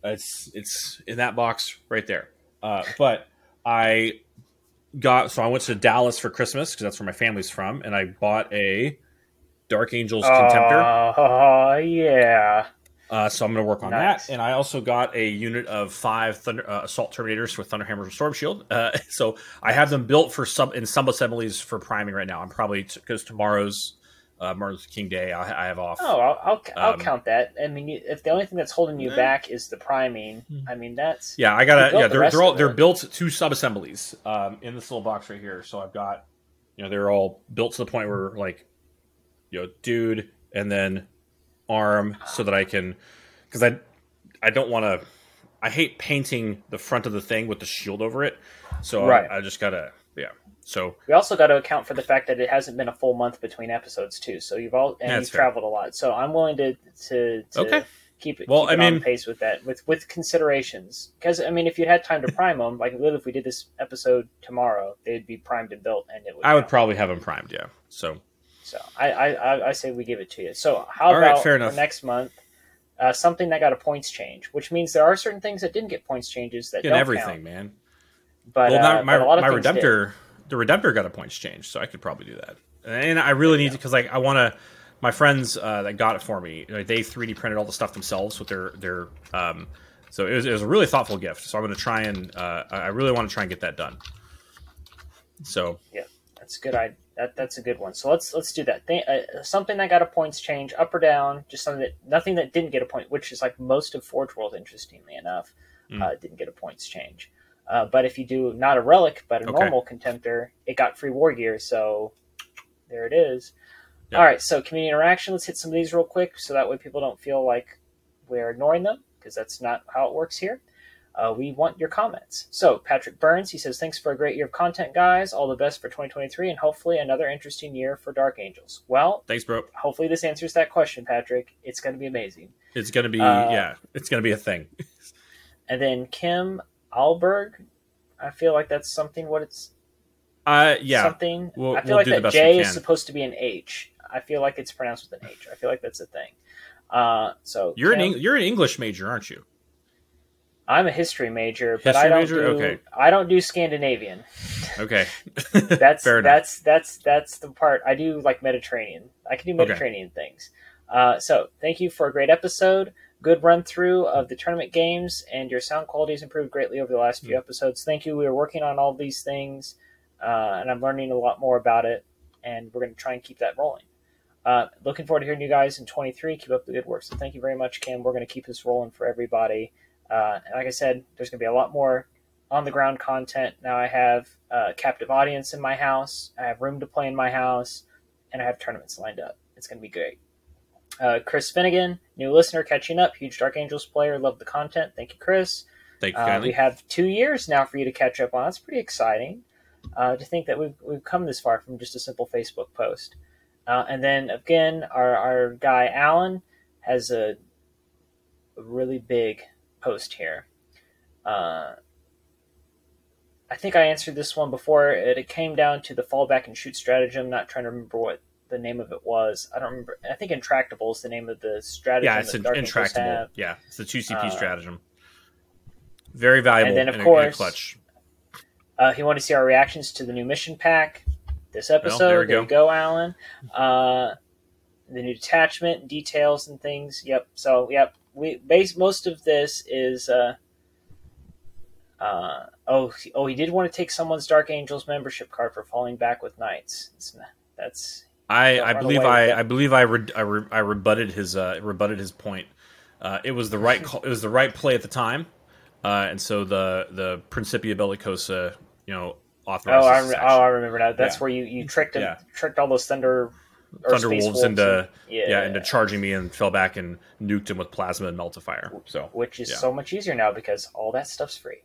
it's it's in that box right there. Uh, but I got so I went to Dallas for Christmas because that's where my family's from, and I bought a Dark Angels Contemptor. Oh [LAUGHS] yeah, Uh, so I'm going to work on Nice. that, and I also got a unit of five Thunder, uh, assault terminators with Thunderhammers and Storm Shield. Uh, [LAUGHS] so I have them built for sub in sub assemblies for priming right now. I'm probably because tomorrow's uh, Martin Luther King Day. I, I have off. oh I'll I'll, I'll Um, count that. I mean, if the only thing that's holding you Eh. back is the priming, I mean that's Yeah, I got to Yeah, they're rest they're all they're built to sub assemblies um, in this little box right here. So I've got you know they're all built to the point where like you know dude and then arm so that I can because I I don't want to I hate painting the front of the thing with the shield over it. So Right. I, I just gotta yeah. So We also got to account for the fact that it hasn't been a full month between episodes too. So you've all and you've fair. traveled a lot. So I'm willing to to, to Okay. keep it. Well, keep I it on mean- pace with that with with considerations because I mean if you had time to prime them, like if we did this episode tomorrow, they'd be primed and built, and it would. I would probably have them primed. Yeah. So So I, I I say we give it to you. So how All right, about fair enough. next month? Uh, something that got a points change, which means there are certain things that didn't get points changes that in don't everything, count. man. But, well, uh, my but a lot of my things did. redemptor, the redemptor got a points change, so I could probably do that. And I really need to because like I want to. My friends uh, that got it for me, like, they 3D printed all the stuff themselves with their their. Um, so it was, it was a really thoughtful gift. So I'm going to try and uh, I really want to try and get that done. So That's a good. I that that's a good one. So let's let's do that. Th- uh, something that got a points change, up or down. Just something that nothing that didn't get a point, which is like most of Forge World. Interestingly enough, Mm. uh, didn't get a points change. Uh, but if you do not a relic, but a Okay. normal contemptor, it got free war gear. So there it is. Yeah. All right. So community interaction. Let's hit some of these real quick, so that way people don't feel like we're ignoring them, because that's not how it works here. Uh, we want your comments. So, Patrick Burns, he says, Thanks for a great year of content, guys. All the best for 2023 and hopefully another interesting year for Dark Angels. Well, thanks, bro. hopefully this answers that question, Patrick. It's going to be amazing. It's going to be Uh, yeah, it's going to be a thing. [LAUGHS] And then Kim Alberg, I feel like that's something what it's Uh, yeah, something. We'll- I feel we'll like that J is supposed to be an H. I feel like it's pronounced with an H. I feel like that's a thing. Uh, so you're an Eng- you're an English major, aren't you? I'm a history major, but History I don't major? do Okay. I don't do Scandinavian. Okay, [LAUGHS] that's that's that's that's the part I do like Mediterranean. I can do Mediterranean things. Uh, so thank you for a great episode. Good run through of the tournament games, and your sound quality has improved greatly over the last few episodes. Thank you. We are working on all these things, uh, and I'm learning a lot more about it, and we're going to try and keep that rolling. Uh, looking forward to hearing you guys in 23. Keep up the good work. So thank you very much, Kim. We're going to keep this rolling for everybody. Uh, and like I said, there's going to be a lot more on the ground content. Now I have a captive audience in my house. I have room to play in my house, and I have tournaments lined up. It's going to be great. Uh, Chris Finnegan, new listener, catching up. Huge Dark Angels player. Love the content. Thank you, Chris. thank you Uh, we have two years now for you to catch up on. That's pretty exciting uh, to think that we've, we've come this far from just a simple Facebook post. Uh, and then again, our, our guy Alan has a, a really big post here. Uh, I think I answered this one before. It, it came down to the fallback and shoot stratagem. Not trying to remember what the name of it was. I don't remember. I think intractable is the name of the stratagem. yeah, it's an intractable. have. Yeah, it's the two CP Uh, stratagem. Very valuable and then, of in a- in a course, clutch. Uh, he wanted to see our reactions to the new mission pack this episode. there we there go. you go, Alan. Uh, the new detachment, details, and things. Yep. So, yep. We base most of this is. Uh, uh, oh, he- oh, he did want to take someone's Dark Angels membership card for falling back with knights. It's, that's I, I believe I. I believe I, re, I, re, I rebutted his uh, rebutted his point. Uh, it was the right call, it was the right play at the time, uh, and so the the Principia Bellicosa, you know, oh. I, re- oh. I remember now. That's Yeah. where you, you tricked him, Yeah. tricked all those thunder or Thunder Wolves into yeah, yeah. into charging me and fell back and nuked him with plasma and meltifier. So which is Yeah. so much easier now because all that stuff's free.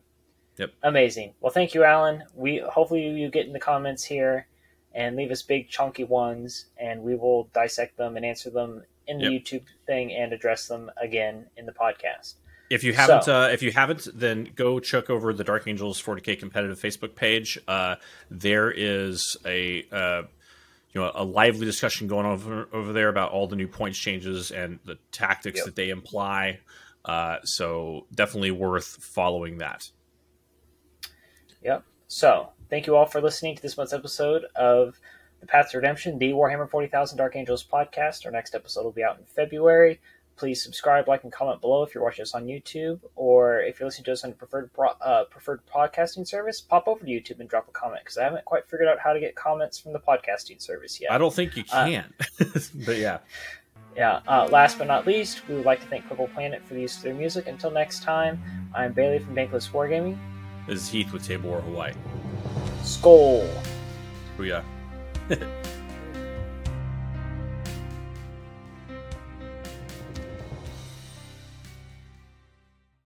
Yep. Amazing. Well, thank you, Alan. We hopefully you get in the comments here and leave us big chunky ones, and we will dissect them and answer them in the Yep. YouTube thing and address them again in the podcast. If you haven't, So- uh, if you haven't, then go check over the Dark Angels 40k competitive Facebook page. Uh, there is a uh, you know a lively discussion going over, over there about all the new points changes and the tactics Yep. that they imply. Uh, so definitely worth following that. Yep. So, thank you all for listening to this month's episode of The Path to Redemption, the Warhammer 40,000 Dark Angels podcast. Our next episode will be out in February. Please subscribe, like, and comment below if you're watching us on YouTube, or if you're listening to us on preferred uh, preferred podcasting service. Pop over to YouTube and drop a comment because I haven't quite figured out how to get comments from the podcasting service yet. I don't think you Uh, can, [LAUGHS] but yeah. Yeah. Uh, last but not least, we would like to thank Purple Planet for the use of their music. Until next time, I'm Bailey from Dank Lists Wargaming. This is Heath with Table War Hawaii. Skull. Booyah. [LAUGHS]